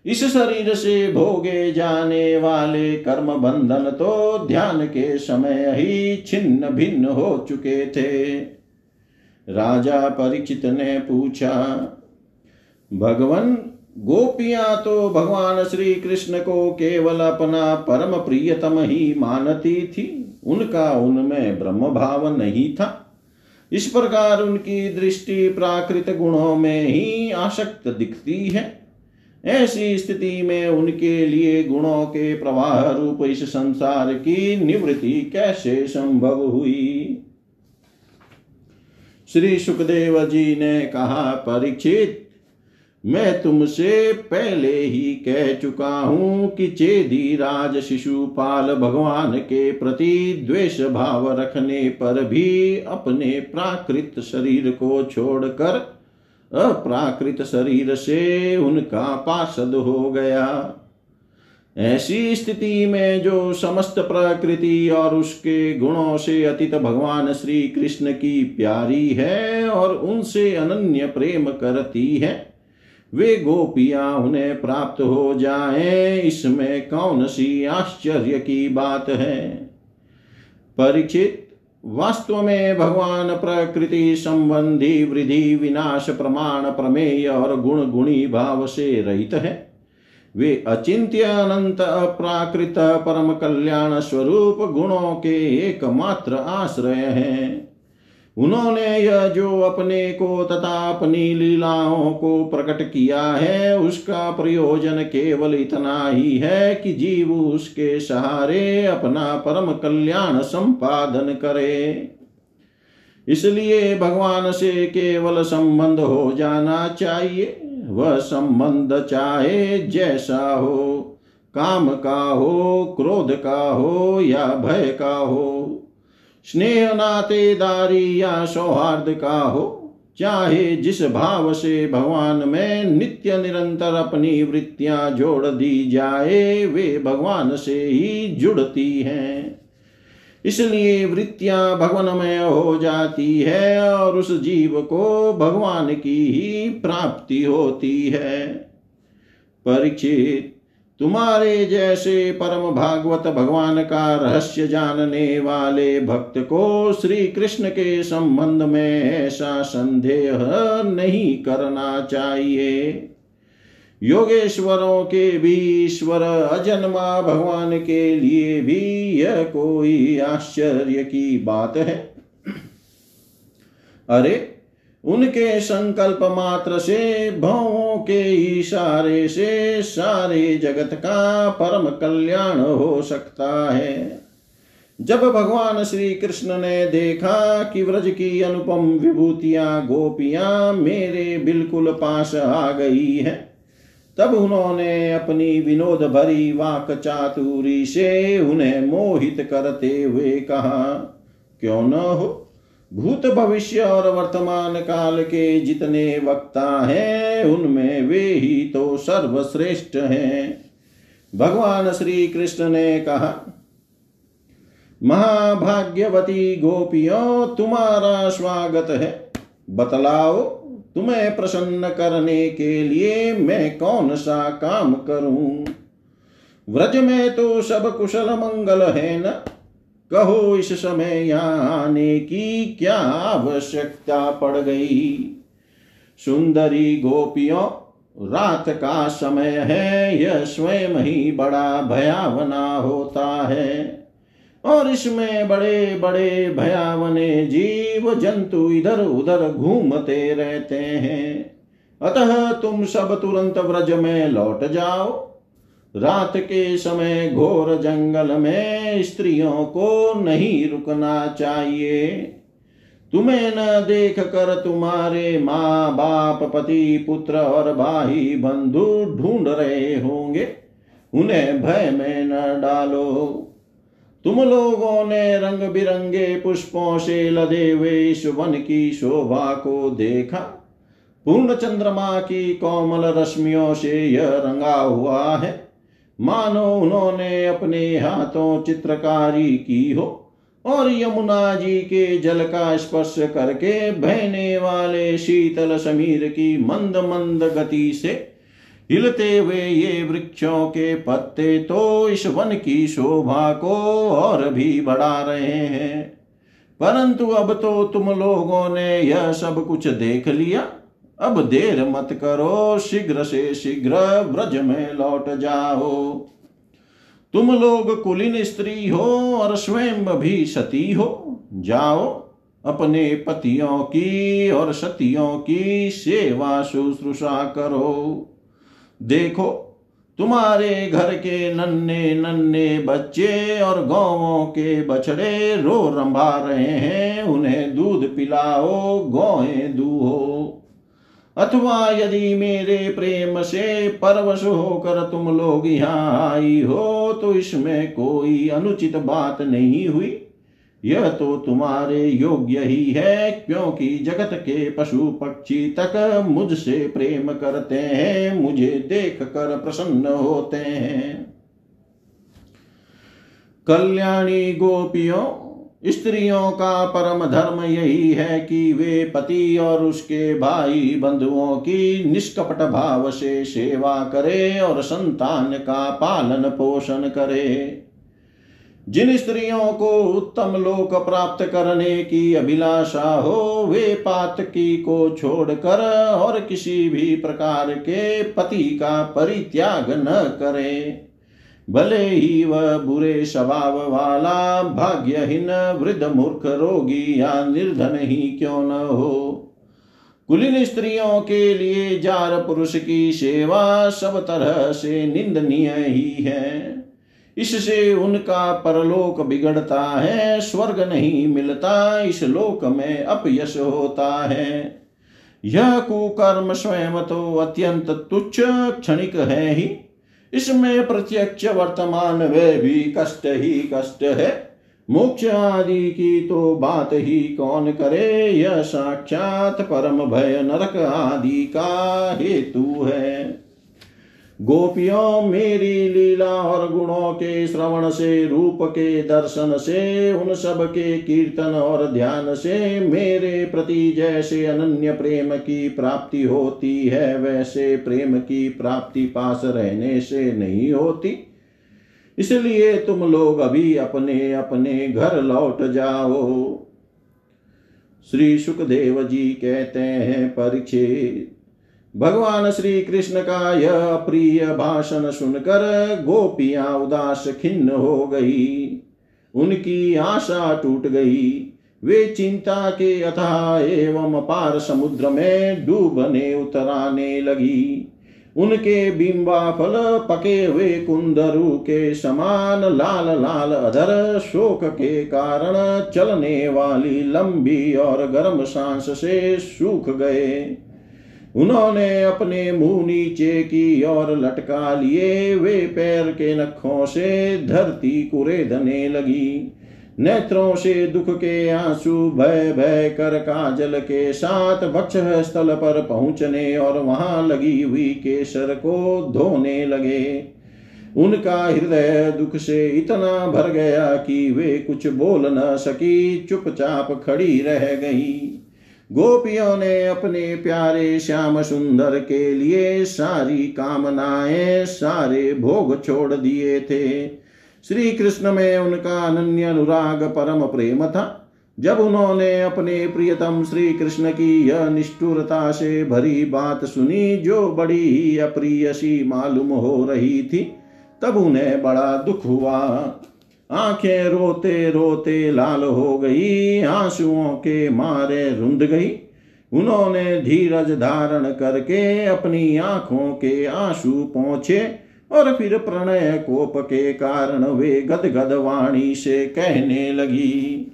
इस शरीर से भोगे जाने वाले कर्म बंधन तो ध्यान के समय ही छिन्न भिन्न हो चुके थे। राजा परीक्षित ने पूछा, भगवान, गोपियाँ तो भगवान श्री कृष्ण को केवल अपना परम प्रियतम ही मानती थी। उनका उनमें ब्रह्म भाव नहीं था। इस प्रकार उनकी दृष्टि प्राकृत गुणों में ही आसक्त दिखती है। ऐसी स्थिति में उनके लिए गुणों के प्रवाह रूप इस संसार की निवृत्ति कैसे संभव हुई? श्री सुखदेव जी ने कहा, परीक्षित, मैं तुमसे पहले ही कह चुका हूँ कि चेदी राज शिशुपाल भगवान के प्रति द्वेष भाव रखने पर भी अपने प्राकृत शरीर को छोड़कर अप्राकृत शरीर से उनका पार्षद हो गया। ऐसी स्थिति में जो समस्त प्रकृति और उसके गुणों से अतीत भगवान श्री कृष्ण की प्यारी है और उनसे अनन्य प्रेम करती है, वे गोपियाँ उन्हें प्राप्त हो जाएँ, इसमें कौन सी आश्चर्य की बात है? परीक्षित वास्तव में भगवान प्रकृति संबंधी वृद्धि, विनाश, प्रमाण, प्रमेय और गुण, गुणी भाव से रहित है। वे अचिंत्य, अनंत, अप्राकृत, परम कल्याण स्वरूप गुणों के एकमात्र आश्रय हैं। उन्होंने यह जो अपने को तथा अपनी लीलाओं को प्रकट किया है, उसका प्रयोजन केवल इतना ही है कि जीव उसके सहारे अपना परम कल्याण संपादन करे। इसलिए भगवान से केवल संबंध हो जाना चाहिए। वह संबंध चाहे जैसा हो, काम का हो, क्रोध का हो या भय का हो। स्नेह नातेदारी या सौहार्द का हो, चाहे जिस भाव से भगवान में नित्य निरंतर अपनी वृत्तियाँ जोड़ दी जाए, वे भगवान से ही जुड़ती हैं। इसलिए वृत्तियाँ भगवानमय हो जाती है और उस जीव को भगवान की ही प्राप्ति होती है। परीक्षित तुम्हारे जैसे परम भागवत भगवान का रहस्य जानने वाले भक्त को श्री कृष्ण के संबंध में ऐसा संदेह नहीं करना चाहिए। योगेश्वरों के भी ईश्वर अजन्मा भगवान के लिए भी यह कोई आश्चर्य की बात है। अरे उनके संकल्प मात्र से, भावों के इशारे से सारे जगत का परम कल्याण हो सकता है। जब भगवान श्री कृष्ण ने देखा कि व्रज की अनुपम विभूतियाँ, गोपियाँ मेरे बिल्कुल पास आ गई है, तब उन्होंने अपनी विनोद भरी वाक चातुरी से उन्हें मोहित करते हुए कहा, क्यों न हो? भूत भविष्य और वर्तमान काल के जितने वक्ता हैं, उनमें वे ही तो सर्वश्रेष्ठ हैं। भगवान श्री कृष्ण ने कहा, महाभाग्यवती गोपियों, तुम्हारा स्वागत है। बतलाओ तुम्हें प्रसन्न करने के लिए मैं कौन सा काम करूँ? व्रज में तो सब कुशल मंगल है न? कहो इस समय यहाँ आने की क्या आवश्यकता पड़ गई? सुंदरी गोपियों, रात का समय है, यह स्वयं ही बड़ा भयावना होता है। और इसमें बड़े बड़े भयावने जीव जंतु इधर उधर घूमते रहते हैं। अतः तुम सब तुरंत व्रज में लौट जाओ। रात के समय घोर जंगल में स्त्रियों को नहीं रुकना चाहिए। तुम्हें न देख कर तुम्हारे माँ बाप पति, पुत्र और भाई बंधु ढूंढ रहे होंगे। उन्हें भय में न डालो। तुम लोगों ने रंग बिरंगे पुष्पों से लदे हुए वन की शोभा को देखा। पूर्ण चंद्रमा की कोमल रश्मियों से यह रंगा हुआ है। मानो उन्होंने अपने हाथों चित्रकारी की हो और यमुना जी के जल का स्पर्श करके बहने वाले शीतल समीर की मंद मंद गति से हिलते हुए ये वृक्षों के पत्ते तो इस वन की शोभा को और भी बढ़ा रहे हैं। परंतु अब तो तुम लोगों ने यह सब कुछ देख लिया। अब देर मत करो, शीघ्र से शीघ्र ब्रज में लौट जाओ। तुम लोग कुलीन स्त्री हो और स्वयं भी सती हो। जाओ अपने पतियों की और सतियों की सेवा शुश्रूषा करो। देखो, तुम्हारे घर के नन्हे नन्हे बच्चे और गौवों के बछड़े रो रंभा रहे हैं। उन्हें दूध पिलाओ, गौएँ दूहो। अथवा यदि मेरे प्रेम से परवश होकर तुम लोग यहाँ आई हो तो इसमें कोई अनुचित बात नहीं हुई। यह तो तुम्हारे योग्य ही है, क्योंकि जगत के पशु पक्षी तक मुझसे प्रेम करते हैं, मुझे देख कर प्रसन्न होते हैं। कल्याणी गोपियों स्त्रियों का परम धर्म यही है कि वे पति और उसके भाई बंधुओं की निष्कपट भाव से सेवा करे और संतान का पालन पोषण करे। जिन स्त्रियों को उत्तम लोक प्राप्त करने की अभिलाषा हो, वे पातकी को छोड़कर और किसी भी प्रकार के पति का परित्याग न करे। भले ही वह बुरे स्वभाव वाला, भाग्यहीन वृद्ध मूर्ख रोगी या निर्धन ही क्यों न हो? कुलीन स्त्रियों के लिए जार पुरुष की सेवा सब तरह से निंदनीय ही है। इससे उनका परलोक बिगड़ता है, स्वर्ग नहीं मिलता, इस लोक में अपयश होता है। यह कुकर्म स्वयं तो अत्यंत तुच्छ, क्षणिक है ही। इसमें प्रत्यक्ष वर्तमान वे भी कष्ट ही कष्ट है। मोक्ष आदि की तो बात ही कौन करे? यह साक्षात परम भय नरक आदि का हेतु है। गोपियों, मेरी लीला और गुणों के श्रवण से, रूप के दर्शन से, उन सब के कीर्तन और ध्यान से मेरे प्रति जैसे अनन्य प्रेम की प्राप्ति होती है, वैसे प्रेम की प्राप्ति पास रहने से नहीं होती। इसलिए तुम लोग अभी अपने अपने घर लौट जाओ। श्री सुखदेव जी कहते हैं, परीक्षित भगवान श्री कृष्ण का यह प्रिय भाषण सुनकर गोपियाँ उदास खिन्न हो गई। उनकी आशा टूट गई। वे चिंता के अथा एवं पार समुद्र में डूबने उतराने लगी। उनके बिंबा फल पके हुए कुंदरू के समान लाल लाल अधर शोक के कारण चलने वाली लंबी और गर्म सांस से सूख गए। उन्होंने अपने मुँह नीचे की ओर लटका लिए। वे पैर के नखों से धरती कुरेदने लगी। नेत्रों से दुख के आँसू भय भय कर काजल के साथ वक्ष स्थल पर पहुँचने और वहाँ लगी हुई केसर को धोने लगे। उनका हृदय दुख से इतना भर गया कि वे कुछ बोल न सकी, चुपचाप खड़ी रह गई। गोपियों ने अपने प्यारे श्याम सुंदर के लिए सारी कामनाएँ, सारे भोग छोड़ दिए थे। श्री कृष्ण में उनका अनन्य अनुराग परम प्रेम था। जब उन्होंने अपने प्रियतम श्री कृष्ण की यह निष्ठुरता से भरी बात सुनी, जो बड़ी ही अप्रिय सी मालूम हो रही थी, तब उन्हें बड़ा दुख हुआ। आँखें रोते रोते लाल हो गई, आंसुओं के मारे रुंध गई। उन्होंने धीरज धारण करके अपनी आँखों के आँसू पहुँचे और फिर प्रणय कोप के कारण वे गदगद वाणी से कहने लगी।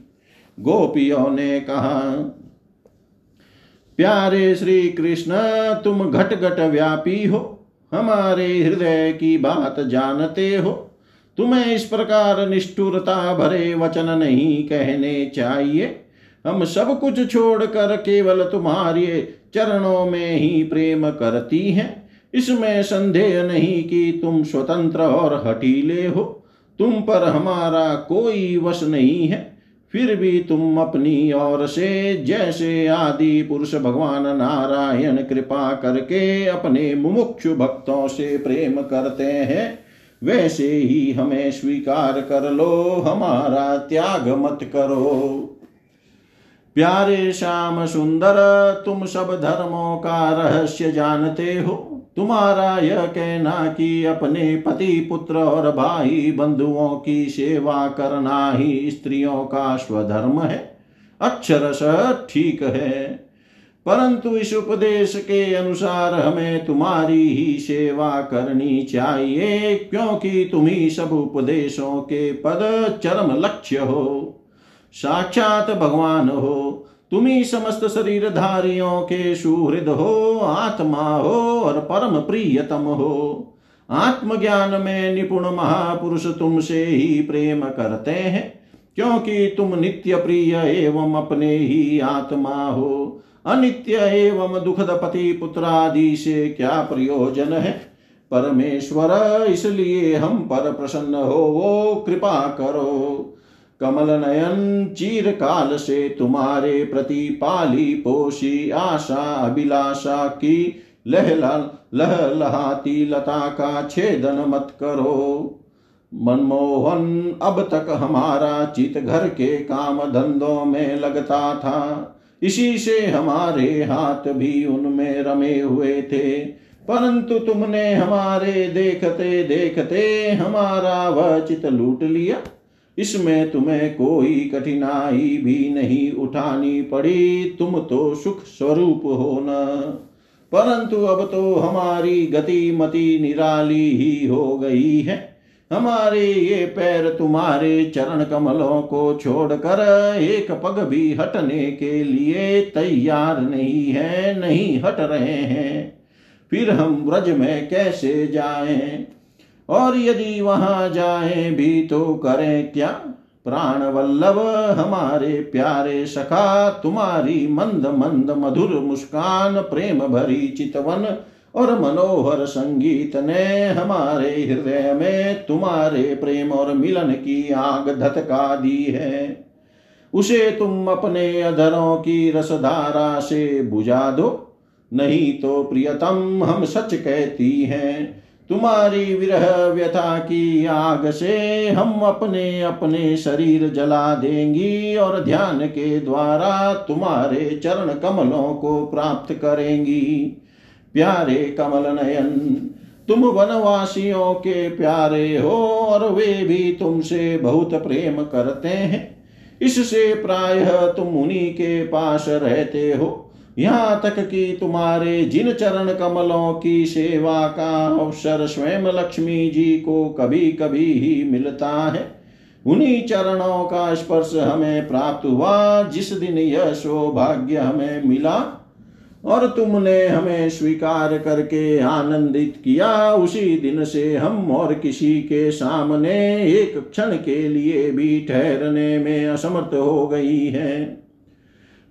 गोपियों ने कहा, प्यारे श्री कृष्ण तुम घट घट व्यापी हो। हमारे हृदय की बात जानते हो। तुम्हें इस प्रकार निष्ठुरता भरे वचन नहीं कहने चाहिए। हम सब कुछ छोड़कर केवल तुम्हारे चरणों में ही प्रेम करती हैं। इसमें संदेह नहीं कि तुम स्वतंत्र और हटीले हो। तुम पर हमारा कोई वश नहीं है। फिर भी तुम अपनी ओर से जैसे आदि पुरुष भगवान नारायण कृपा करके अपने मुमुक्षु भक्तों से प्रेम करते हैं। वैसे ही हमें स्वीकार कर लो, हमारा त्याग मत करो। प्यारे श्याम सुंदर, तुम सब धर्मों का रहस्य जानते हो। तुम्हारा यह कहना कि अपने पति, पुत्र और भाई बंधुओं की सेवा करना ही स्त्रियों का स्वधर्म है। अक्षरश ठीक है। परंतु इस उपदेश के अनुसार हमें तुम्हारी ही सेवा करनी चाहिए, क्योंकि तुम ही सब उपदेशों के पद चरम लक्ष्य हो। साक्षात भगवान हो, तुम ही समस्त शरीरधारियों के सुहृद हो, आत्मा हो और परम प्रियतम हो। आत्मज्ञान में निपुण महापुरुष तुमसे ही प्रेम करते हैं, क्योंकि तुम नित्य प्रिय एवं अपने ही आत्मा हो। अनित्य एवं दुखद पति पुत्र आदि से क्या प्रयोजन है? परमेश्वर, इसलिए हम पर प्रसन्न हो, वो कृपा करो। कमल नयन चीर काल से तुम्हारे प्रति पाली पोषी आशा, अभिलाषा की लहला लह लहाती लता का छेदन मत करो। मनमोहन, अब तक हमारा चित घर के काम धंधों में लगता था। इसी से हमारे हाथ भी उनमें रमे हुए थे। परंतु तुमने हमारे देखते देखते हमारा वह चित लूट लिया। इसमें तुम्हें कोई कठिनाई भी नहीं उठानी पड़ी। तुम तो सुख स्वरूप हो न। परंतु अब तो हमारी गति मति निराली ही हो गई है। हमारे ये पैर तुम्हारे चरण कमलों को छोड़कर एक पग भी हटने के लिए तैयार नहीं है, नहीं हट रहे हैं। फिर हम व्रज में कैसे जाएँ? और यदि वहाँ जाएँ भी तो करें क्या? प्राण वल्लभ हमारे प्यारे सखा, तुम्हारी मंद मंद मधुर मुस्कान, प्रेम भरी चितवन और मनोहर संगीत ने हमारे हृदय में तुम्हारे प्रेम और मिलन की आग धतका दी है। उसे तुम अपने अधरों की रसधारा से बुझा दो, नहीं तो प्रियतम हम सच कहती हैं, तुम्हारी विरह व्यथा की आग से हम अपने अपने शरीर जला देंगी और ध्यान के द्वारा तुम्हारे चरण कमलों को प्राप्त करेंगी। प्यारे कमल नयन, तुम वनवासियों के प्यारे हो और वे भी तुमसे बहुत प्रेम करते हैं। इससे प्रायः तुम उन्हीं के पास रहते हो। यहाँ तक कि तुम्हारे जिन चरण कमलों की सेवा का अवसर स्वयं लक्ष्मी जी को कभी कभी ही मिलता है। उन्हीं चरणों का स्पर्श हमें प्राप्त हुआ, जिस दिन यह सौभाग्य हमें मिला। और तुमने हमें स्वीकार करके आनंदित किया। उसी दिन से हम और किसी के सामने एक क्षण के लिए भी ठहरने में असमर्थ हो गई है।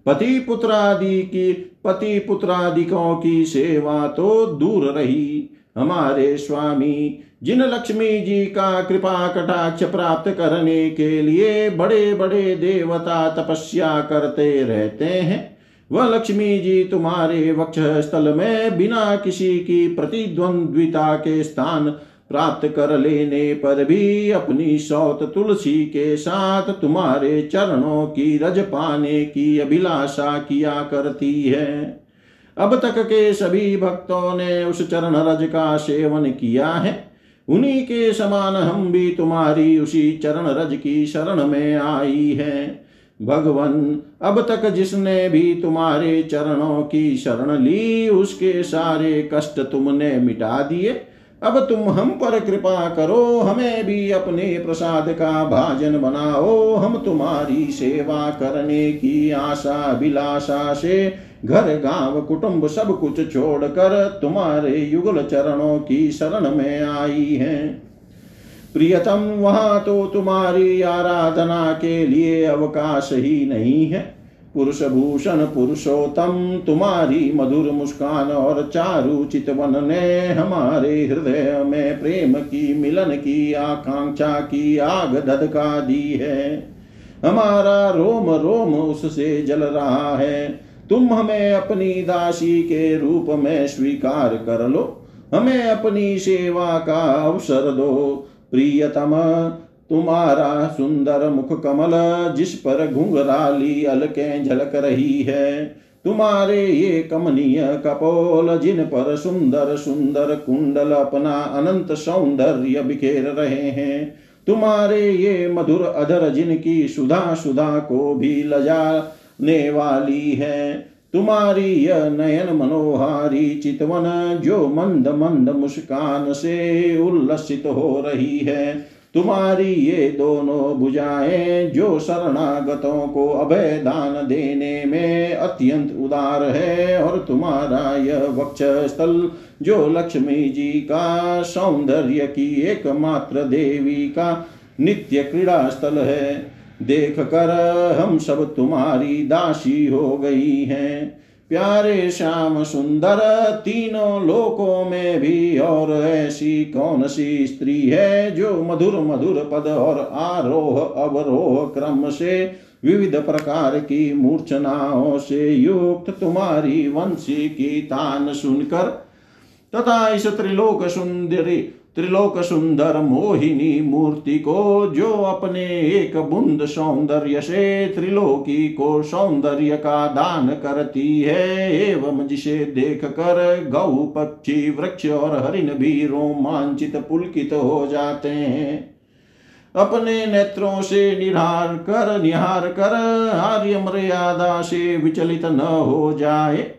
पति पुत्रादि की, पति पुत्रादिकों की सेवा तो दूर रही। हमारे स्वामी, जिन लक्ष्मी जी का कृपा कटाक्ष प्राप्त करने के लिए बड़े बड़े देवता तपस्या करते रहते हैं वह लक्ष्मी जी तुम्हारे वक्ष स्थल में बिना किसी की प्रतिद्वंद्विता के स्थान प्राप्त कर लेने पर भी अपनी सौत तुलसी के साथ तुम्हारे चरणों की रज पाने की अभिलाषा किया करती है। अब तक के सभी भक्तों ने उस चरण रज का सेवन किया है। उन्हीं के समान हम भी तुम्हारी उसी चरण रज की शरण में आई है। भगवन, अब तक जिसने भी तुम्हारे चरणों की शरण ली, उसके सारे कष्ट तुमने मिटा दिए। अब तुम हम पर कृपा करो, हमें भी अपने प्रसाद का भाजन बनाओ। हम तुम्हारी सेवा करने की आशा अभिलाषा से घर, गाँव, कुटुंब सब कुछ छोड़कर तुम्हारे युगल चरणों की शरण में आई हैं। प्रियतम, वहाँ तो तुम्हारी आराधना के लिए अवकाश ही नहीं है। पुरुष भूषण पुरुषोत्तम, तुम्हारी मधुर मुस्कान और चारु चितवन ने हमारे हृदय में प्रेम की, मिलन की, आकांक्षा की आग धधका दी है। हमारा रोम रोम उससे जल रहा है। तुम हमें अपनी दासी के रूप में स्वीकार कर लो। हमें अपनी सेवा का अवसर दो। प्रियतम, तुम्हारा सुंदर मुख कमल जिस पर घुंघराली अलके झलक रही है। तुम्हारे ये कमनीय कपोल, जिन पर सुंदर सुंदर कुंडल अपना अनंत सौंदर्य बिखेर रहे हैं। तुम्हारे ये मधुर अधर जिनकी सुधा सुधा को भी लजाने वाली है। तुम्हारी यह नयन मनोहारी चितवन जो मंद मंद मुस्कान से उल्लसित हो रही है। तुम्हारी ये दोनों भुजाएँ जो शरणागतों को अभय दान देने में अत्यंत उदार है और तुम्हारा यह वक्ष स्थल जो लक्ष्मी जी का सौंदर्य की एकमात्र देवी का नित्य क्रीड़ा स्थल है। देख कर हम सब तुम्हारी दासी हो गई हैं। प्यारे श्याम सुंदर, तीनों लोकों में भी और ऐसी कौन सी स्त्री है जो मधुर मधुर पद और आरोह अवरोह क्रम से विविध प्रकार की मूर्छनाओं से युक्त तुम्हारी वंशी की तान सुनकर तथा इस त्रिलोक सुंदरी त्रिलोक सुंदर मोहिनी मूर्ति को जो अपने एक बुंद सौंदर्य से त्रिलोकी को सौंदर्य का दान करती है, एवं जिसे देख कर गौ पक्षी, वृक्ष और हरिण भी रोमांचित पुलकित हो जाते हैं। अपने नेत्रों से निहार कर निहार कर आर्य मर्यादा से विचलित न हो जाए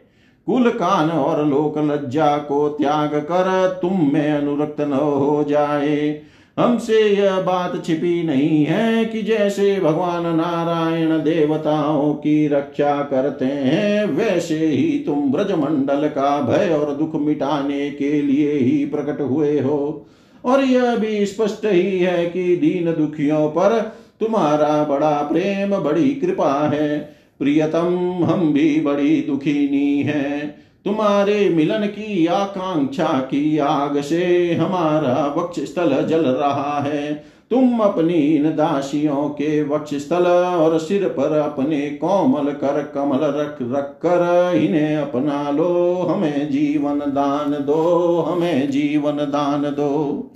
कुल कान और लोक लज्जा को त्याग कर तुम में अनुरक्त न हो जाए। हमसे यह बात छिपी नहीं है कि जैसे भगवान नारायण देवताओं की रक्षा करते हैं, वैसे ही तुम ब्रजमंडल का भय और दुख मिटाने के लिए ही प्रकट हुए हो। और यह भी स्पष्ट ही है कि दीन दुखियों पर तुम्हारा बड़ा प्रेम, बड़ी कृपा है। प्रियतम, हम भी बड़ी दुखीनी है। तुम्हारे मिलन की आकांक्षा की आग से हमारा वक्ष स्थल जल रहा है। तुम अपनी इन दासियों के वक्ष स्थल और सिर पर अपने कोमल कर कमल रख रख कर इन्हें अपना लो। हमें जीवन दान दो, हमें जीवन दान दो।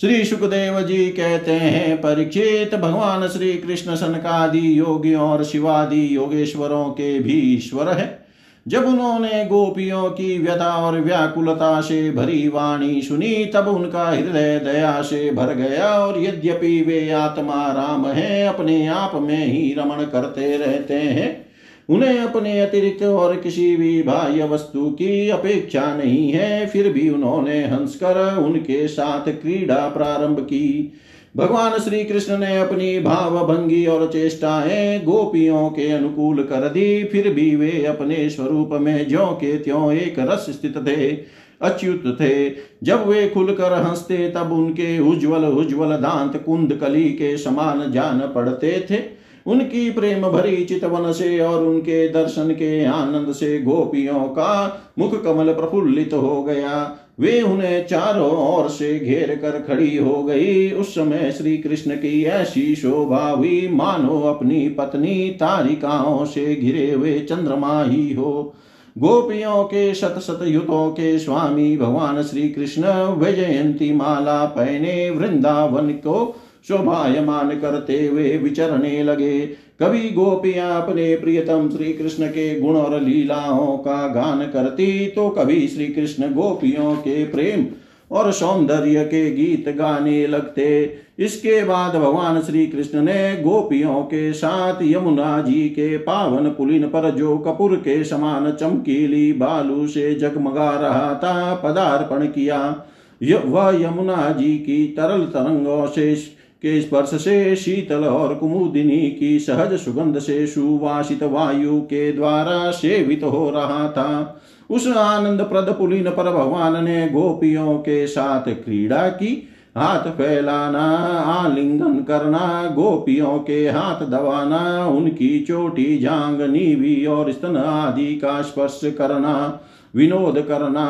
श्री सुखदेव जी कहते हैं परीक्षित भगवान श्री कृष्ण सनकादि योगियों और शिवादि योगेश्वरों के भी ईश्वर है। जब उन्होंने गोपियों की व्यथा और व्याकुलता से भरी वाणी सुनी, तब उनका हृदय दया से भर गया और यद्यपि वे आत्मा राम हैं, अपने आप में ही रमण करते रहते हैं। उन्हें अपने अतिरिक्त और किसी भी बाह्य वस्तु की अपेक्षा नहीं है, फिर भी उन्होंने हंसकर उनके साथ क्रीड़ा प्रारंभ की। भगवान श्री कृष्ण ने अपनी भाव भंगी और चेष्टाएँ गोपियों के अनुकूल कर दी, फिर भी वे अपने स्वरूप में ज्यो के त्यों एक रस स्थित थे, अच्युत थे। जब वे खुलकर हँसते, तब उनके उज्जवल उज्जवल दांत कुंद कली के समान जान पड़ते थे। उनकी प्रेम भरी चितवन से और उनके दर्शन के आनंद से गोपियों का मुख कमल प्रफुल्लित हो गया। वे उन्हें चारों ओर से घेर कर खड़ी हो गई। उस समय श्री कृष्ण की ऐसी शोभा हुई, मानो अपनी पत्नी तारिकाओं से घिरे हुए चंद्रमा ही हो। गोपियों के शत शत युतों के स्वामी भगवान श्री कृष्ण वैजयंती माला पहने वृंदावन को शोभायमान करते हुए विचरने लगे। कभी गोपियाँ अपने प्रियतम श्री कृष्ण के गुण और लीलाओं का गान करती तो कभी श्री कृष्ण गोपियों के प्रेम और सौंदर्य के गीत गाने लगते। इसके बाद भगवान श्री कृष्ण ने गोपियों के साथ यमुना जी के पावन पुलिन पर जो कपूर के समान चमकीली बालू से जगमगा रहा था, पदार्पण किया। वह यमुना जी की तरल तरंगों से के स्पर्श से शीतल और कुमुदिनी की सहज सुगंध से सुवासित वायु के द्वारा सेवित हो रहा था। उस आनंद प्रद पुलिन पर भगवान ने गोपियों के साथ क्रीड़ा की। हाथ फैलाना, आलिंगन करना, गोपियों के हाथ दबाना, उनकी चोटी जांग नीवी और स्तन आदि का स्पर्श करना। विनोद करना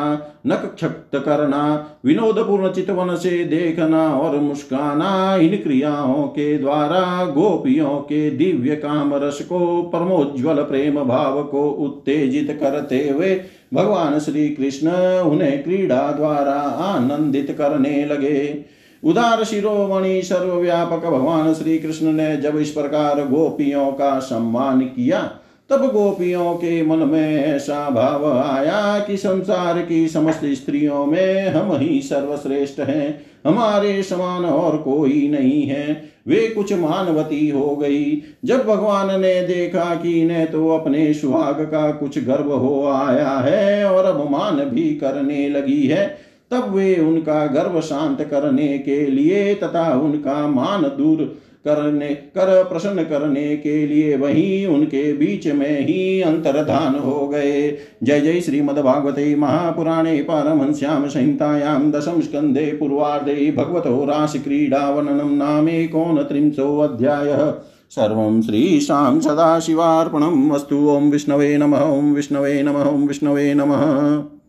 नक क्षक्त करना विनोद पूर्ण चितवन से देखना और मुस्काना, इन क्रियाओं के द्वारा, गोपियों के दिव्य काम रस को परमोज्वल प्रेम भाव को उत्तेजित करते हुए, भगवान श्री कृष्ण उन्हें क्रीड़ा द्वारा आनंदित करने लगे। उदार शिरोमणि सर्वव्यापक भगवान श्री कृष्ण ने जब इस प्रकार गोपियों का सम्मान किया तब गोपियों के मन में ऐसा भाव आया कि संसार की समस्त स्त्रियों में हम ही सर्वश्रेष्ठ हैं। हमारे समान और कोई नहीं है। वे कुछ मानवती हो गई। जब भगवान ने देखा कि इन्हें तो अपने सुहाग का कुछ गर्व हो आया है और अपमान भी करने लगी है, तब वे उनका गर्व शांत करने के लिए तथा उनका मान दूर करने, कर प्रसन्न करने के लिए वही उनके बीच में ही अंतर्धान हो गए। जय जय श्रीमद्भागवते महापुराणे पारमहंस्यां संहितायां दशम स्कन्धे पूर्वार्धे भगवतो रासक्रीडावननं नामेकोनत्रिंशोऽध्यायः सर्वं श्रीशां सदाशिवार्पणम् अस्तु ॐ विष्णवे नमः, ॐ विष्णवे नमः, ॐ विष्णवे नमः।